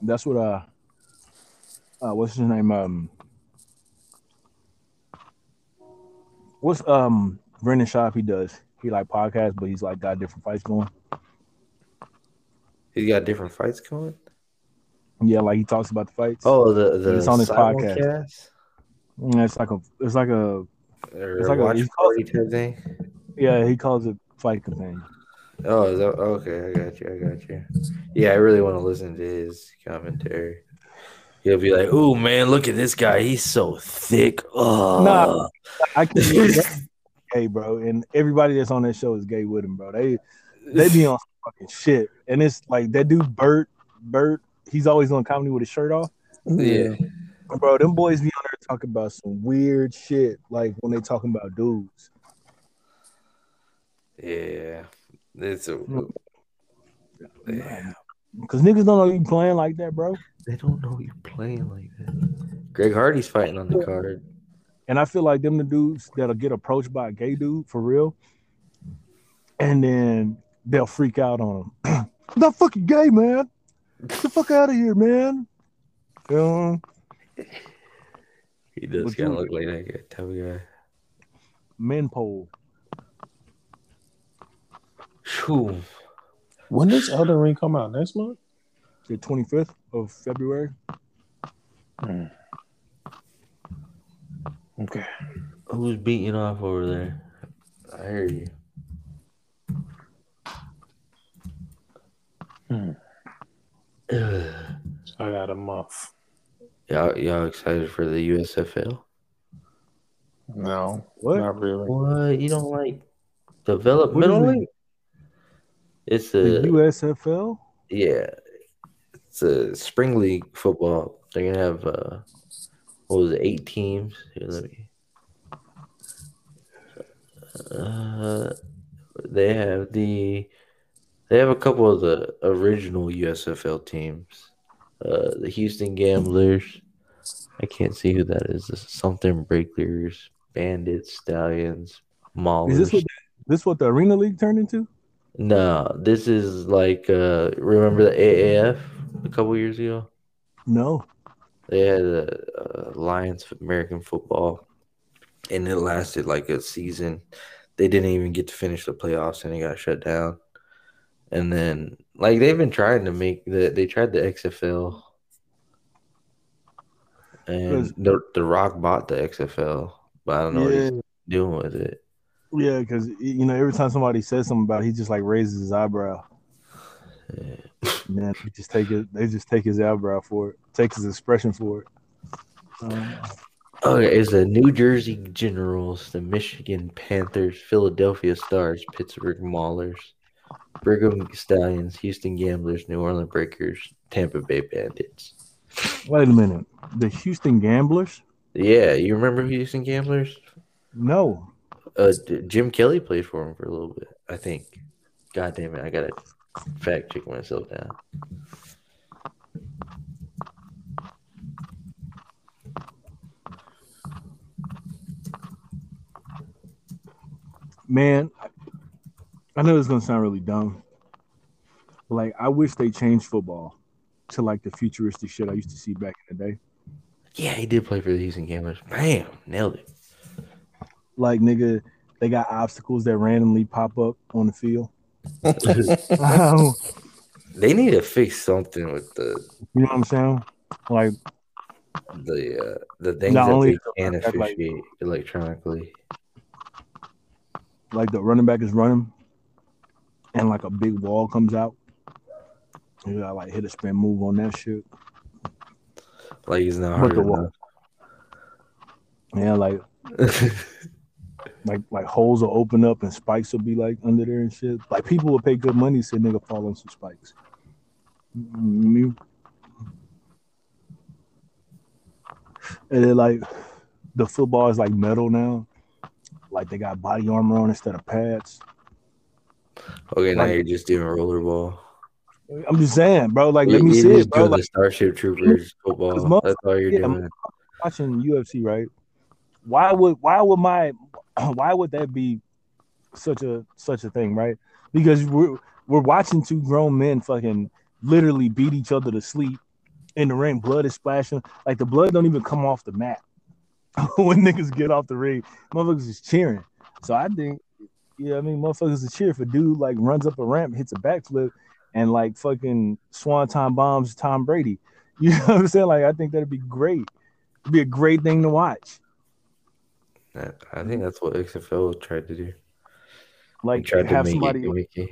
that's what uh, uh, what's his name? Um, what's um Brendan Schaub? He does. He like podcasts, but he's like got different fights going. He's got different fights going. Yeah, like he talks about the fights. Oh, the the It's on his podcast. simulcast? Yeah, it's like a, it's like a, or It's like a- called- party type thing. yeah, he calls it fight companion. Oh, is that, okay. I got you. I got you. Yeah, I really want to listen to his commentary. He'll be like, "Ooh, man, look at this guy. He's so thick." Oh, Nah. I can gay, bro, and everybody that's on that show is gay with him, bro. They they be on fucking shit, and it's like that dude Bert, Bert. He's always on comedy with his shirt off, yeah. bro. Them boys be on there talking about some weird shit, like when they talking about dudes. Yeah, it's a, mm. yeah. Cause niggas don't know you playing like that, bro. They don't know you playing like that. Greg Hardy's fighting on the card. And I feel like them the dudes that'll get approached by a gay dude for real, and then they'll freak out on him. Not fucking gay, man. Get the fuck out of here, man. You know? He does kind of look like that guy, type of guy. Men pole. Phew. When does Elden Ring come out next month? The 25th of February. Okay. Who's beating off over there? I hear you. Hmm. I got a month. y'all, y'all excited for the USFL? No, What? not really. What? You don't like developmental What is league? It's The a USFL? yeah, it's a spring league football. They're gonna have uh, what was it? Eight teams. Here, let me. Uh, they have the they have a couple of the original USFL teams. Uh, the Houston Gamblers. I can't see who that is. This is something Breakers, Bandits, Stallions, Maulers. Is this what this what the Arena League turned into? No, this is like uh remember the AAF a couple years ago? No. They had a, Alliance of American football, and it lasted like a season. They didn't even get to finish the playoffs, and it got shut down. And then, like they've been trying to make the they tried the XFL, and the the Rock bought the XFL, but I don't know what he's doing with it. Yeah, because you know every time somebody says something about, it, he just like raises his eyebrow. Yeah. And they just take it. They just take his eyebrow for it. Take his expression for it. Um, Okay, it's the New Jersey Generals, the Michigan Panthers, Philadelphia Stars, Pittsburgh Maulers, Birmingham Stallions, Houston Gamblers, New Orleans Breakers, Tampa Bay Bandits. wait a minute. The Houston Gamblers? Yeah, you remember Houston Gamblers? No. Uh, Jim Kelly played for him for a little bit, I think. God damn it, I gotta fact check myself down. Man, I know it's gonna sound really dumb. But like I wish they changed football to like the futuristic shit I used to see back in the day. Yeah, he did play for the Houston Gamblers. Bam, nailed it. Like nigga, they got obstacles that randomly pop up on the field. They need to fix something with the You know what I'm saying? Like the uh, the things that only- they can like- officiate electronically. like the running back is running and like a big wall comes out. You gotta like hit a spin move on that shit. Like he's not What hard the wall? enough. Yeah, like like like holes will open up and spikes will be like under there and shit. Like people will pay good money to see a nigga fall on some spikes. Me. And then like the football is like metal now. Like they got body armor on instead of pads. okay, now Like- you're just doing rollerball. I'm just saying, bro. Like let You- me you're see just it, bro. Like the Starship Troopers football. That's all you're yeah, doing. watching UFC, right? Why would why would my why would that be such a such a thing, right? Because we're we're watching two grown men fucking literally beat each other to sleep in the ring. Blood is splashing. Like the blood don't even come off the mat when niggas get off the ring. Motherfuckers is cheering. So I think, yeah, I mean, motherfuckers is cheering for dude like runs up a ramp, hits a backflip, and like fucking swanton bombs Tom Brady. You know what I'm saying? Like I think that'd be great. It'd be a great thing to watch. That- I think that's what XFL tried to do. Like tried to have make somebody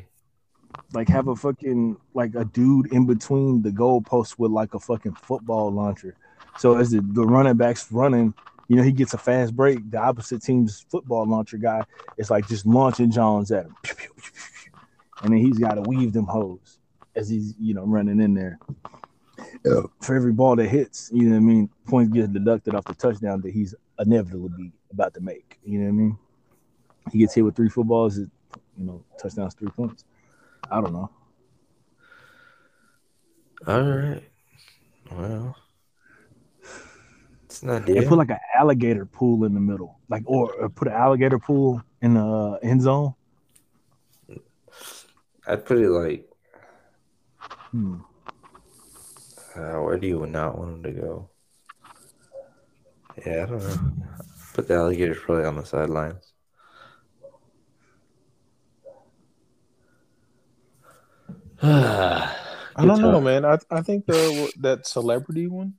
like have a fucking like a dude in between the goalposts with like a fucking football launcher. So as the, the running back's running, you know, he gets a fast break. The opposite team's football launcher guy is like just launching Jones at him. And then he's got to weave them hoes as he's, you know, running in there. For every ball that hits, you know what I mean, points get deducted off the touchdown that he's inevitably about to make. You know what I mean? He gets hit with three footballs, it, you know, touchdowns, three points. I don't know. All right. Well, it's not They deal. put like an alligator pool in the middle, like or, or put an alligator pool in the uh, end zone. I'd put it like, Hmm. uh, where do you not want them to go? Yeah, I don't know. But the alligators probably on the sidelines. I don't know, man. I I think the that celebrity one,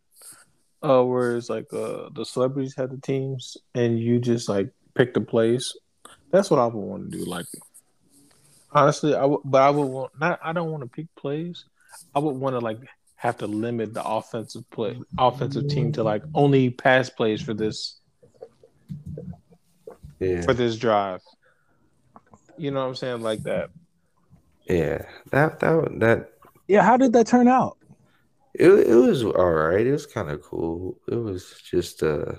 uh, where it's like uh the celebrities had the teams and you just like pick the plays. That's what I would want to do. Like, honestly, I would, but I would want not. I don't want to pick plays. I would want to like have to limit the offensive play, offensive team to like only pass plays for this Yeah, for this drive. You know what I'm saying? Like that. yeah. That that that Yeah, how did that turn out? it it was all right. It was kind of cool. It was just uh,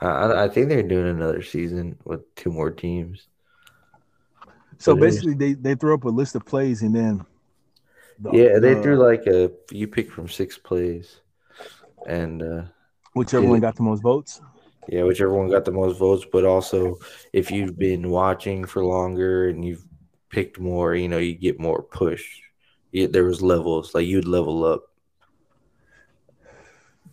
I I I think they're doing another season with two more teams. So But basically, they they throw up a list of plays and then. The- Yeah, they the- threw like a you pick from six plays, and uh whichever one got the most votes. yeah, whichever one got the most votes. But also, if you've been watching for longer and you've picked more, you know, you get more push. Yeah, there was levels like you'd level up.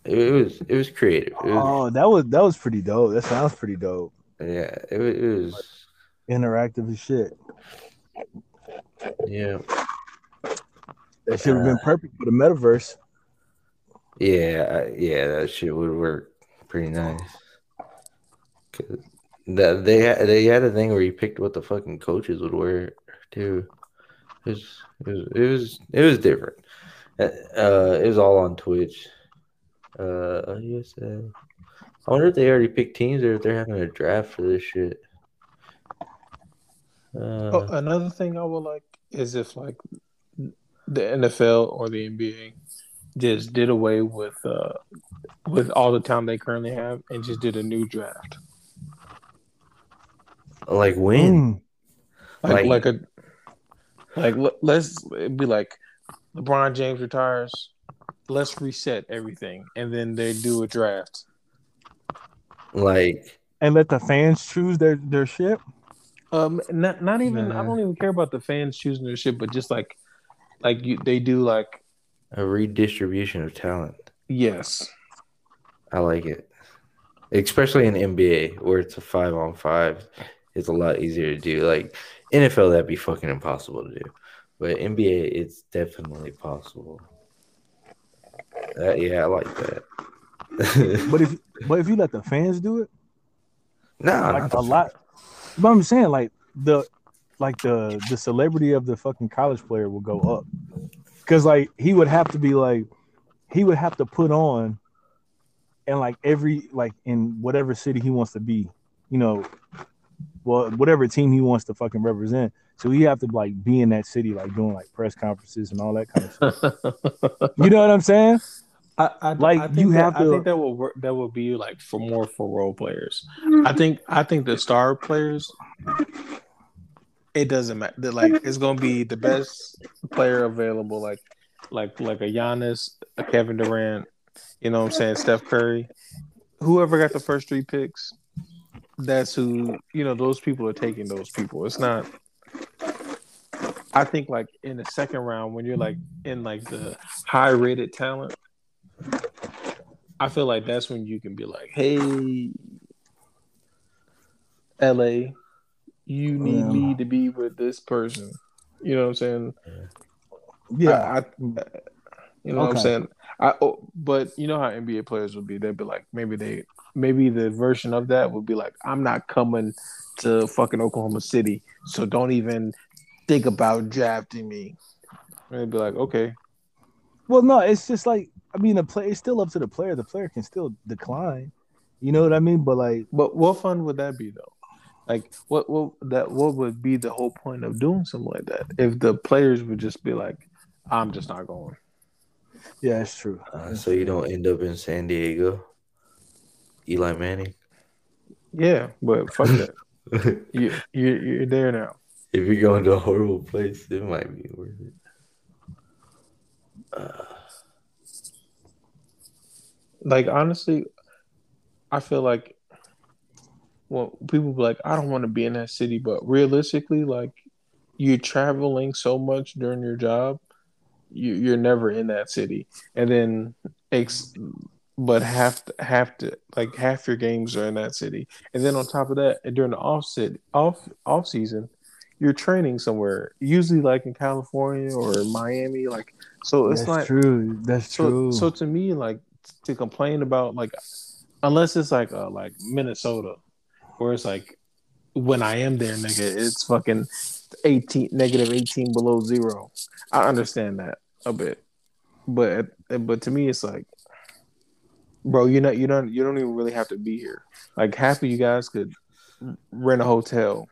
It, it was it was creative. It was, Oh, that was that was pretty dope. That sounds pretty dope. yeah, it, it was Interactive as shit. yeah That should have been perfect for the metaverse. yeah yeah that shit would work pretty nice. 'Cause That they had they had a thing where you picked what the fucking coaches would wear too. It was it was it was, it was different. Uh, uh, it was all on Twitch. Uh, yes. Uh, I wonder if they already picked teams or if they're having a draft for this shit. Uh, Oh, another thing I would like is if like the NFL or the NBA just did away with uh with all the time they currently have and just did a new draft. like when? Mm. Like Like- like, a like let's it'd be like LeBron James retires, let's reset everything and then they do a draft. Like And let the fans choose their their shit. Um not not even I don't even care about the fans choosing their ship, but just like like you they do like a redistribution of talent. yes. I like it, especially in NBA where it's a five on five. It's a lot easier to do. Like NFL, that'd be fucking impossible to do, but NBA, it's definitely possible. Uh, yeah, I like that. But if but if you let the fans do it, no, like not a the- lot. But I'm saying like the like the the celebrity of the fucking college player will go up because like he would have to be like he would have to put on and like every like in whatever city he wants to be, you know, well whatever team he wants to fucking represent. So he have to like be in that city, like doing like press conferences and all that kind of stuff. you know what I'm saying? I, I Like, I think you that- have I to- think that will work. That will be like for more for role players. I mm-hmm. think. I think the star players. It doesn't matter. Like it's gonna be the best player available. Like, like like a Giannis, a Kevin Durant. You know what I'm saying? Steph Curry. Whoever got the first three picks, that's who. You know those people are taking those people. It's not. I think like in the second round when you're like in like the high rated talent, I feel like that's when you can be like, "Hey, LA, you need Yeah. me to be with this person." You know what I'm saying? Yeah. I, I- you know what I'm saying. I oh, but you know how NBA players would be. They'd be like, maybe they, maybe the version of that would be like, "I'm not coming to fucking Oklahoma City, so don't even think about drafting me." And they'd be like, "Okay, Well, no, it's just like I mean, the play it's still up to the player. The player can still decline. You know what I mean? But like, But what fun would that be though? Like what what that what would be the whole point of doing something like that? If the players would just be like, I'm just not going. yeah, it's true. Uh, so you don't end up in San Diego. Eli Manning. Yeah, but fuck that. You you you're there now. If you're going to a horrible place, it might be worth it. Uh, Like honestly, I feel like well people be like, I don't want to be in that city, but realistically, like you're traveling so much during your job, you you're never in that city. And then ex but half half to like half your games are in that city. And then on top of that, during the off sit off off season, you're training somewhere, usually like in California or Miami. Like so it's That's like true. That's so, true. so to me, like to complain about like, unless it's like uh, like Minnesota, where it's like when I am there, nigga, it's fucking eighteen negative eighteen below zero. I understand that a bit, but but to me, it's like, bro, you know, you don't you don't even really have to be here. Like half of you guys could rent a hotel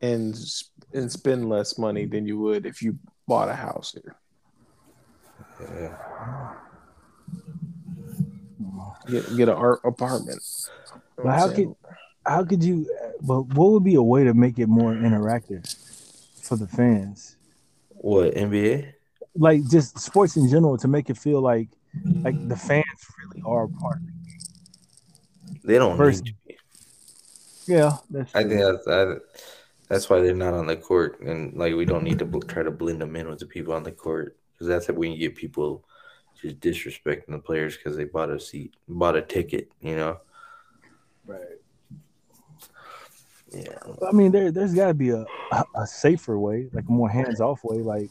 and and spend less money than you would if you bought a house here. yeah. Get get an art apartment. You know But how saying? How could you? But what would be a way to make it more interactive for the fans? What NBA? Like just sports in general to make it feel like like the mm. fans really are a part. of it. They don't First- need to be. Yeah, that's I think that's that, that's why they're not on the court, and like we don't need to bl- try to blend them in with the people on the court because that's when you get people just disrespecting the players because they bought a seat, bought a ticket, you know. right. Yeah, I mean, there there's got to be a, a a safer way, like a more hands off way, like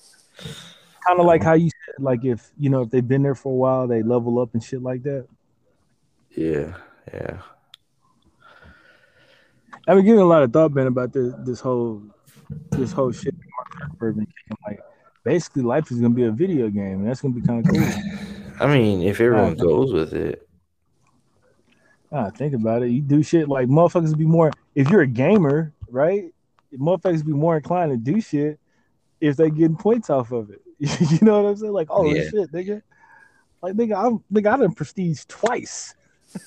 kind of like how you said, like if you know if they've been there for a while, they level up and shit like that. yeah, yeah. I've been giving a lot of thought, man, about this this whole this whole shit. Mark Zuckerberg been kicking, Like, basically, life is gonna be a video game, and that's gonna be kind of cool. I mean, if everyone goes with it, Ah, think about it. You do shit like motherfuckers be more. If you're a gamer, right? Motherfuckers be more inclined to do shit if they getting points off of it. you know what I'm saying? Like, oh Yeah. shit, nigga. Like, nigga, I'm nigga, I done prestige twice.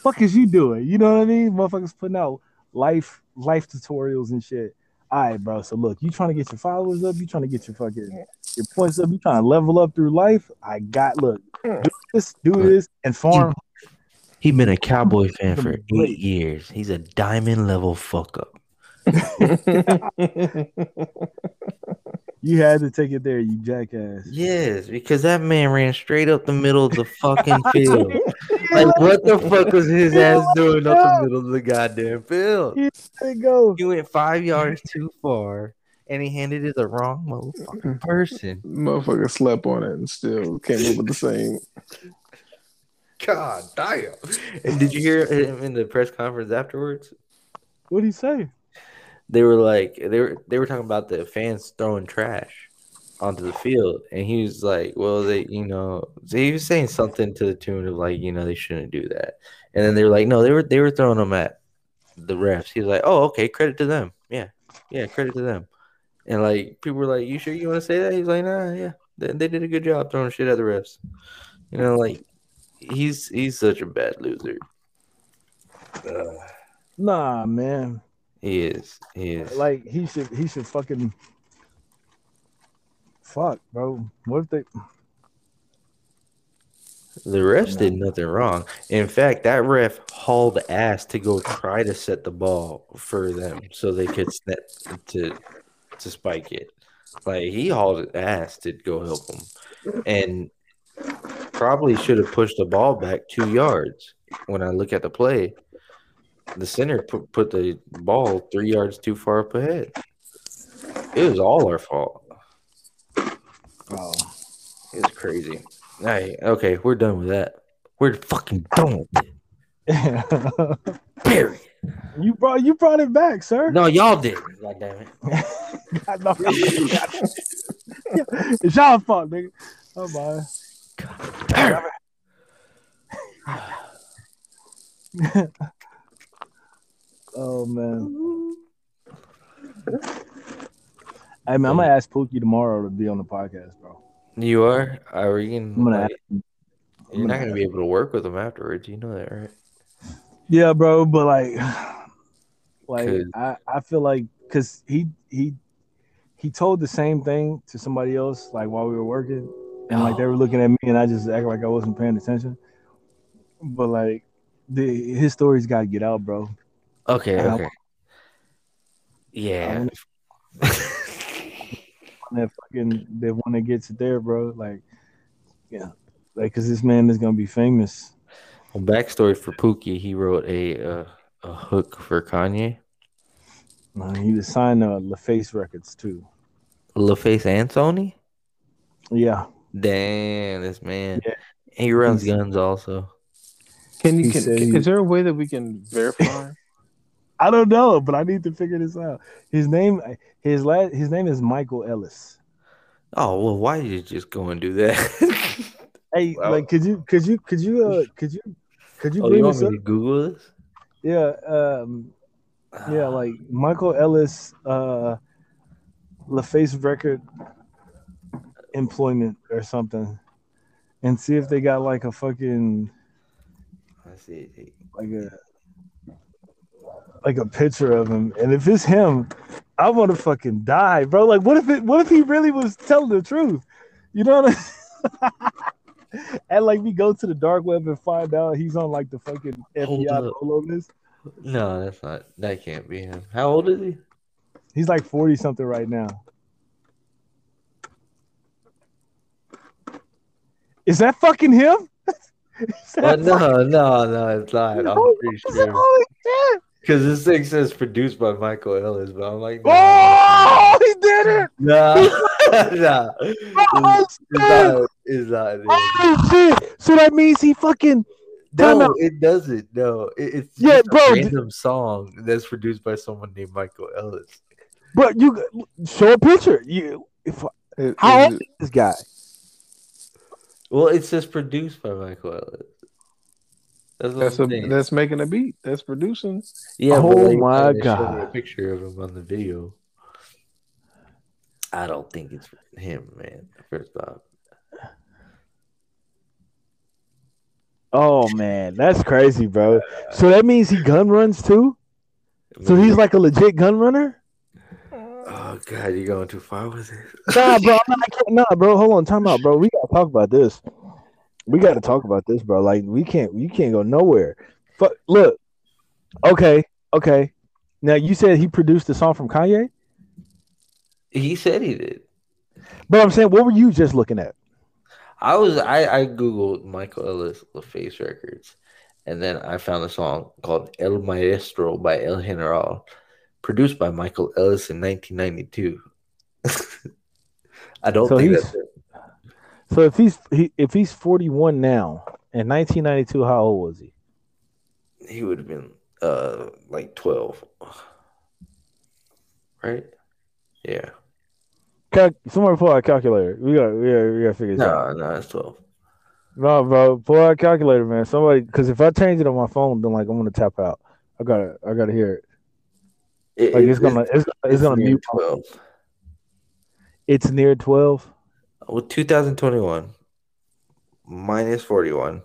fuck is you doing? You know what I mean? Motherfuckers putting out life life tutorials and shit. All right, bro. So look, you trying to get your followers up, you trying to get your fucking your points up, you trying to level up through life. I got look, do this, do this, and farm. He been a Cowboy fan for eight years. He's a diamond level fuck up. You had to take it there, you jackass. Yes, because that man ran straight up the middle of the fucking field. Like, what the fuck was his ass doing up the middle of the goddamn field? There you go. He went five yards too far, and he handed it the wrong motherfucking person. Motherfucker slept on it and still came up with the same. God damn! And did you hear him in the press conference afterwards? What did he say? They were like, they were they were talking about the fans throwing trash. onto the field, and he was like, "Well, they, you know, he was saying something to the tune of like, you know, they shouldn't do that." And then they were like, "No, they were they were throwing them at the refs." He was like, "Oh, okay, credit to them. Yeah, yeah, credit to them." And like people were like, "You sure you want to say that?" He's like, "Nah, yeah, they, they did a good job throwing shit at the refs." You know, like he's he's such a bad loser. Uh, Nah, man. he is. He is. Like he should he should fucking fuck, bro. What if they The refs did nothing wrong. In fact, that ref hauled ass to go try to set the ball for them so they could snap to to spike it. Like he hauled ass to go help them, and probably should have pushed the ball back two yards. When I look at the play, the center put, put the ball three yards too far up ahead. It was all our fault. oh it's crazy. Hey, okay, we're done with that. We're fucking done with it. Period. you brought you brought it back, sir. No, y'all did. God damn it. I know. it's y'all fault, nigga. Oh my. Damn. Oh man. Hey man, I'm gonna ask Pookie tomorrow to be on the podcast, bro. You are? Are you I'm gonna, gonna like, ask him. you're not gonna be able to work with him afterwards. You know that, right? Yeah, bro, but like, like 'Cause- I, I feel like because he he he told the same thing to somebody else like while we were working, and like they were looking at me, and I just acted like I wasn't paying attention. But like, the his stories got to get out, bro. Okay, I- okay. Yeah. And that fucking that when it gets there, bro, like, yeah, like because this man is gonna be famous. well, backstory for Pookie, he wrote a uh, a hook for Kanye. Uh, he was signed to LaFace Records too. LaFace and Sony? Yeah, Damn, this man. Yeah. He runs He's- guns also. Can you? He Can, is there a way that we can verify? I don't know, but I need to figure this out. His name, his last, his name is Michael Ellis. Oh well, why did you just go and do that? Hey, Wow. like, could you, could you, could you, uh, could you, could you oh, bring you this want up? me to Google this? Yeah, um, yeah, like Michael Ellis, uh, LaFace record employment or something, and see if they got like a fucking Let's see. like a like a picture of him. And if it's him, I want to fucking die, bro. Like, what if it? What if he really was telling the truth? You know what I mean? And like we go to the dark web and find out he's on like the fucking FBI polo list. No, that's not. That can't be him. How old is he? He's like 40 something right now. Is that fucking him? That no, no, no, it's not. I'm pretty sure because this thing says produced by Michael Ellis, but I'm like, no, Oh, he did it! no, no, Oh, it's, it's not. It's not. him. Oh shit! So that means he fucking No, out. it doesn't. No, it, it's Yeah, just a bro, d- random song that's produced by someone named Michael Ellis. But you show a picture. You if Is- how is old it- is this guy? Well, it says produced by Michael Ellis. That's that's a, that's making a beat. That's producing. Yeah, Oh they my kinda a God. picture of him on the video. I don't think it's him, man. First off, Oh man, that's crazy, bro. So that means he gun runs too. So he's like a legit gun runner. Oh god, you're going too far with it. Nah, bro. I'm not, I can't, nah, bro. Hold on, time out, bro. We gotta talk about this. We gotta talk about this, bro. Like we can't, you can't go nowhere. But look, okay, okay. Now you said he produced the song from Kanye, He said he did. but I'm saying, what were you just looking at? I was I I googled Michael Ellis LaFace records, and then I found a song called El Maestro by El General, produced by Michael Ellis in 1992. I don't So think that's it. So if he's he, if he's 41 now, in 1992, how old was he? he would have been uh like 12 right yeah Cal- somebody pull out a calculator. We got we got we got to figure this out. No, no, it's twelve. No, bro, pull out a calculator, man. Somebody, because if I change it on my phone, then like I'm gonna tap out. I gotta I gotta hear it. It- Like it- it's gonna it's, it's gonna near mute. twelve. It's near twelve. Well, 2021 minus 41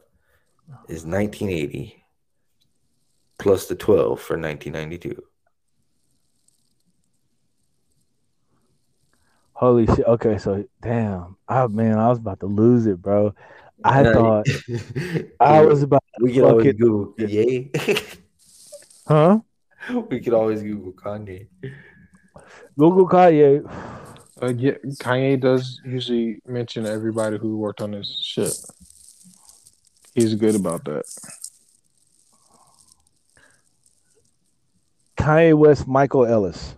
is 1980 plus the 12 for 1992. Holy shit. Okay, so damn. Oh man, I was about to lose it, bro. I Nah, thought I was about We could always fucking- Google Ye. huh? we could always Google Kanye. Google Kanye. Uh, yeah, Kanye does usually mention everybody who worked on his shit. He's good about that. Kanye West, Michael Ellis.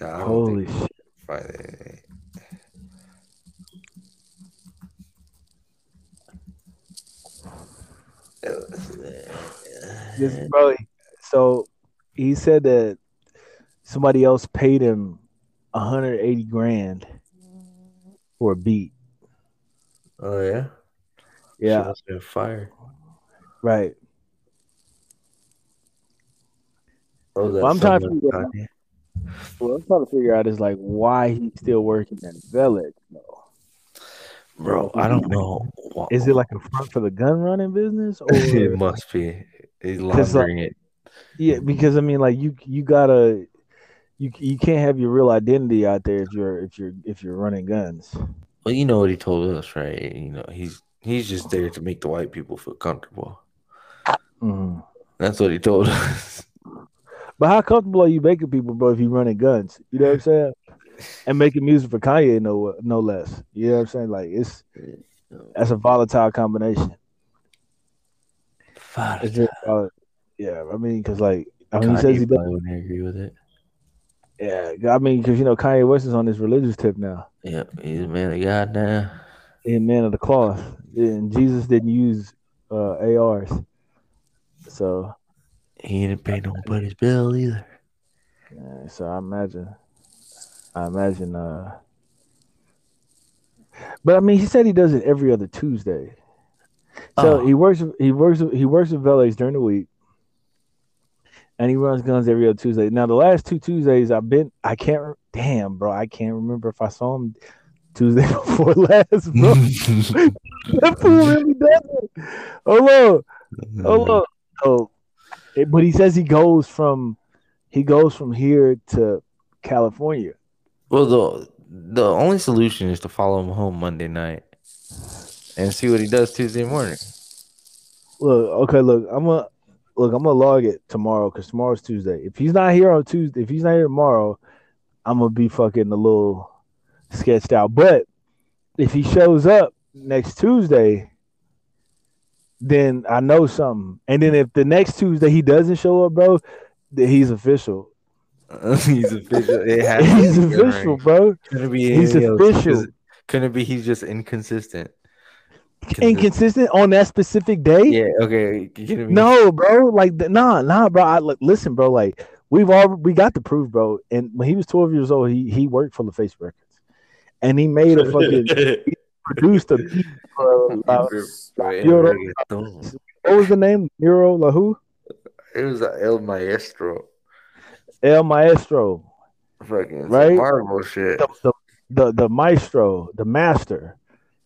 Nah, I don't Holy think shit. find bro, so he said that somebody else paid him 180 grand for a beat. Oh yeah, Yeah, Shit must have been fire. right. Oh, Well, I'm trying to figure out-. What I'm trying to figure out is like why he's still working at Village. Bro. I don't know. Is it like a front for the gun running business, or it must be. He's 'Cause, like- laundering it. yeah? Because I mean, like you you gotta you you can't have your real identity out there if you're if you're if you're running guns. Well, you know what he told us, right? You know, he's he's just there to make the white people feel comfortable. Mhm. That's what he told us. But how comfortable are you making people, bro, if you're running guns? You know what I'm saying? And making music for Kanye, no no less. You know what I'm saying? Like it's that's a volatile combination. Just, uh, yeah, I mean, because like I mean, he says he does. probably wouldn't agree with it. Yeah, I mean, because you know Kanye West is on this religious tip now. Yep, he's a man of God now. In man of the cloth, and Jesus didn't use uh, ARs, so He didn't pay nobody's bill either. uh, so I imagine, I imagine. uh But I mean, he said he does it every other Tuesday. So Oh. he works. He works. He works with Velex during the week, and he runs guns every other Tuesday. Now the last two Tuesdays I've been. I can't. Damn, bro, I can't remember if I saw him Tuesday before last, bro. that fool really does it. Hold on. Hold on. Oh, but he says he goes from he goes from here to California. Well, the the only solution is to follow him home Monday night and see what he does Tuesday morning. Look, okay, look, I'm gonna look. I'm gonna log it tomorrow because tomorrow's Tuesday. If he's not here on Tuesday, if he's not here tomorrow, I'm gonna be fucking a little sketched out. But if he shows up next Tuesday, then I know something. And then if the next Tuesday he doesn't show up, bro, then he's official. he's official. It has to he's be official, right? bro. Couldn't it be He's anything else? official. Couldn't- Couldn't it be he's just inconsistent? Inconsistent on that specific day. Yeah. Okay. Be- No, bro. Like, nah, nah, bro. I, like, listen, bro. Like, we've all we got the proof, bro. And when he was 12 years old, he he worked for the Face Records, and he made a fucking produced a beat for, uh, Reggaeton. what was the name? Nero Lahu It was El Maestro. El Maestro, Fucking Right? Marvel shit. the, the the the maestro, the master,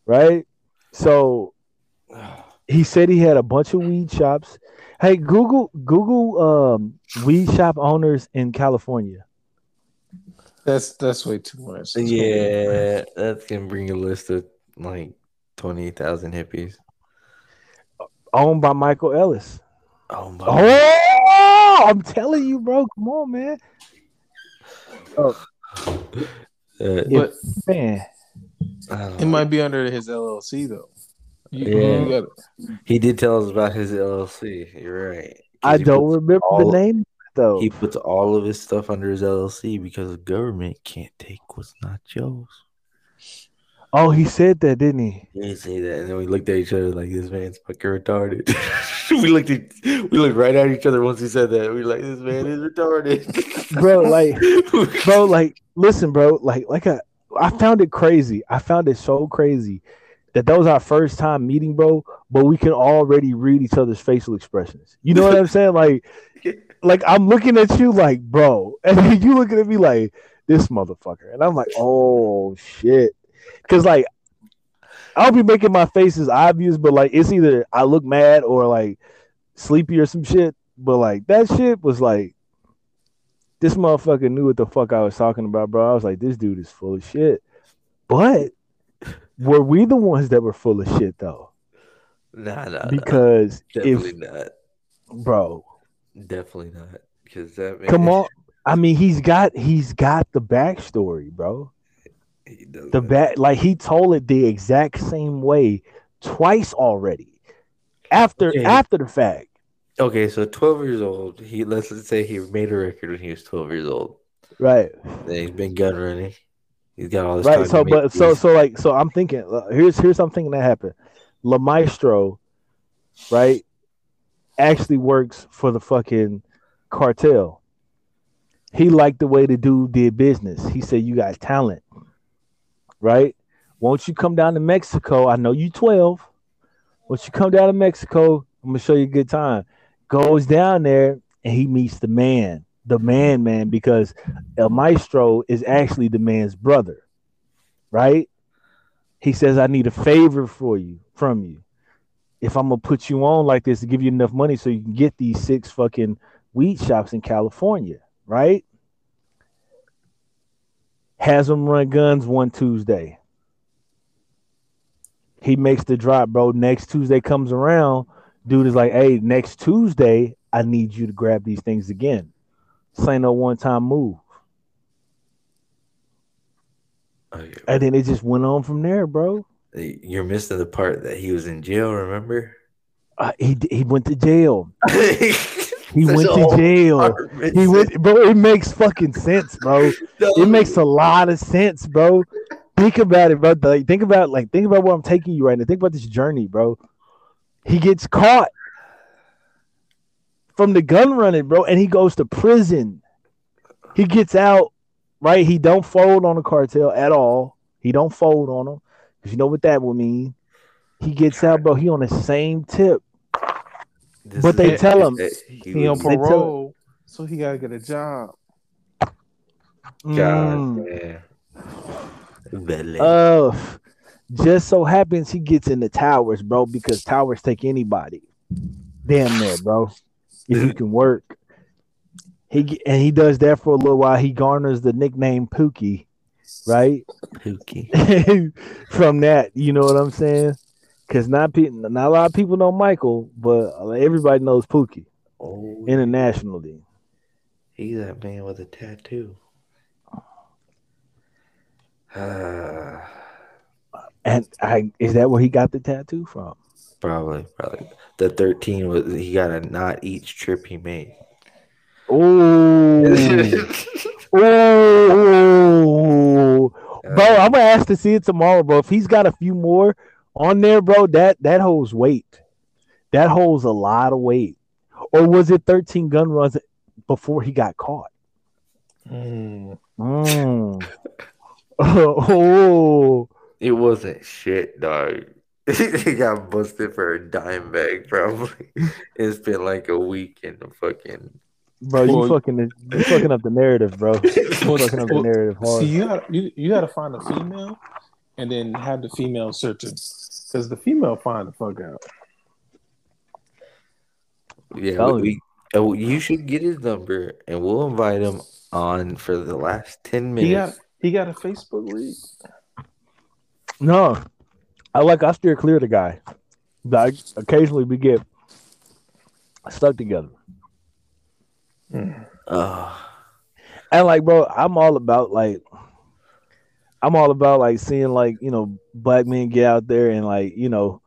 right? So he said he had a bunch of weed shops. Hey, Google Google um, weed shop owners in California. That's that's way too much. That's way- Yeah, that can bring a list of like twenty thousand hippies. owned by Michael Ellis. Oh my! Oh, I'm telling you, bro. Come on, man. Uh, But Man, it might be under his LLC though. You, Yeah. you gotta- He did tell us about his LLC. You're right. 'Cause I don't remember all- the name though. He puts all of his stuff under his LLC because the government can't take what's not yours. Oh, he said that, didn't he? He didn't that, and then we looked at each other like this man's fucking retarded. we looked at we looked right at each other once he said that. We were like, this man is retarded, Bro, like bro, like listen, bro, like like I, I found it crazy. I found it so crazy that that was our first time meeting, bro. But we can already read each other's facial expressions. You know what I'm saying? Like, like I'm looking at you, like, bro, and you looking at me like this motherfucker, and I'm like, oh shit, because like I'll be making my faces obvious, but like it's either I look mad or like sleepy or some shit. But like that shit was like this motherfucker knew what the fuck I was talking about, bro. I was like, this dude is full of shit. But were we the ones that were full of shit though? nah, nah, nah, Because definitely if not, bro, definitely not. Because that man, come on. I mean, he's got he's got the backstory, bro. The back like he told it the exact same way twice already. After Okay. after the fact. Okay, so 12 years old. He let's just say he made a record when he was 12 years old. Right. Then he's been gun running. He's got all this right so but so these- so like so i'm thinking uh, here's here's something that happened la maestro right actually works for the fucking cartel he liked the way the dude did business he said you got talent right won't you come down to mexico i know you 12 once you come down to mexico i'm gonna show you a good time goes down there and he meets the man the man man because El Maestro is actually the man's brother, right? He says, I need a favor for you from you. If I'm gonna put you on like this to give you enough money so you can get these six fucking weed shops in California, right? Has them run guns one Tuesday. He makes the drop, bro. Next Tuesday comes around, dude is like, hey, next Tuesday, I need you to grab these things again. This ain't no one time move. Okay, And then it just went on from there, bro. You're missing the part that he was in jail, remember? Uh, he he went to jail. he went to jail. He went, bro. It makes fucking sense, bro. It makes a lot of sense, bro. Think about it, bro. Like, think about like think about where I'm taking you right now. Think about this journey, bro. He gets caught from the gun running, bro, and he goes to prison. He gets out, right? He don't fold on the cartel at all. He don't fold on them because you know what that would mean. He gets out, bro. He on the same tip. This but is- they tell him- he He on was- tell- parole, so he gotta get a job. Mm. God damn. Belly. Uh, just so happens he gets in the towers, bro, because towers take anybody. Damn near, bro. If you can work. He and he does that for a little while. He garners the nickname Pookie, right? Pookie. From that, you know what I'm saying? Because not pe- not a lot of people know Michael, but everybody knows Pookie Oh, internationally. he's that man with a tattoo. Ah, And I is that where he got the tattoo from? probably, probably. The 13 was he got a not each trip he made. Oh, oh, bro! I'm gonna ask to see it tomorrow, bro. If he's got a few more on there, bro, that that holds weight. That holds a lot of weight. Or was it 13 gun runs before he got caught? Mm. Mm. oh, It wasn't shit, dog. he got busted for a dime bag, probably. it's been like a week in the fucking. bro, you Well- fucking you fucking up the narrative, bro. You fucking up the Well, narrative See, you got you you got to find a female, and then have the female searching, because the female find the fuck out. Yeah, Telling we, we, oh, you should get his number and we'll invite him on for the last 10 He got minutes. he got a Facebook lead. No, I like I steer clear of the guy. Like occasionally we get stuck together. Oh, And like, bro, I'm all about like, I'm all about like seeing like you know black men get out there and like you know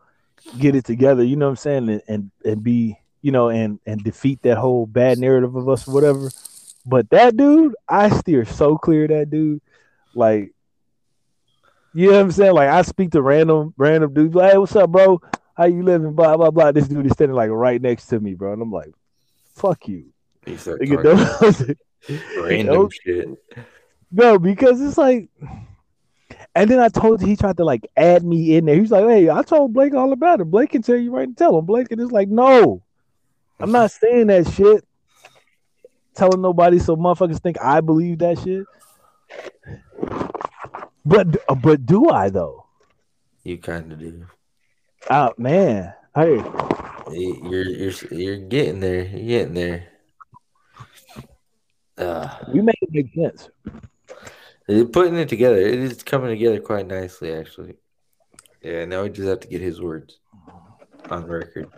get it together. You know what I'm saying? And and, and be you know and and defeat that whole bad narrative of us or whatever. But that dude, I steer so clear that dude. Like, You know what I'm saying? Like I speak to random random dudes, like, hey, what's up, bro? How you living? Blah blah blah. This dude is standing like right next to me, bro, and I'm like, fuck you. You start Nigga, talking don't- random shit. No, because it's like, and then I told you he tried to like add me in there. He's like, "Hey, I told Blake all about it. Blake can tell you right and tell him." Blake and it's like, "No, I'm not saying that shit. Telling nobody so motherfuckers think I believe that shit." But but do I though? You kind of do. Oh man, hey, You're you're you're getting there. You're getting there. Uh, we make it make sense. Putting it together. It is coming together quite nicely, actually. Yeah. Now we just have to get his words on record.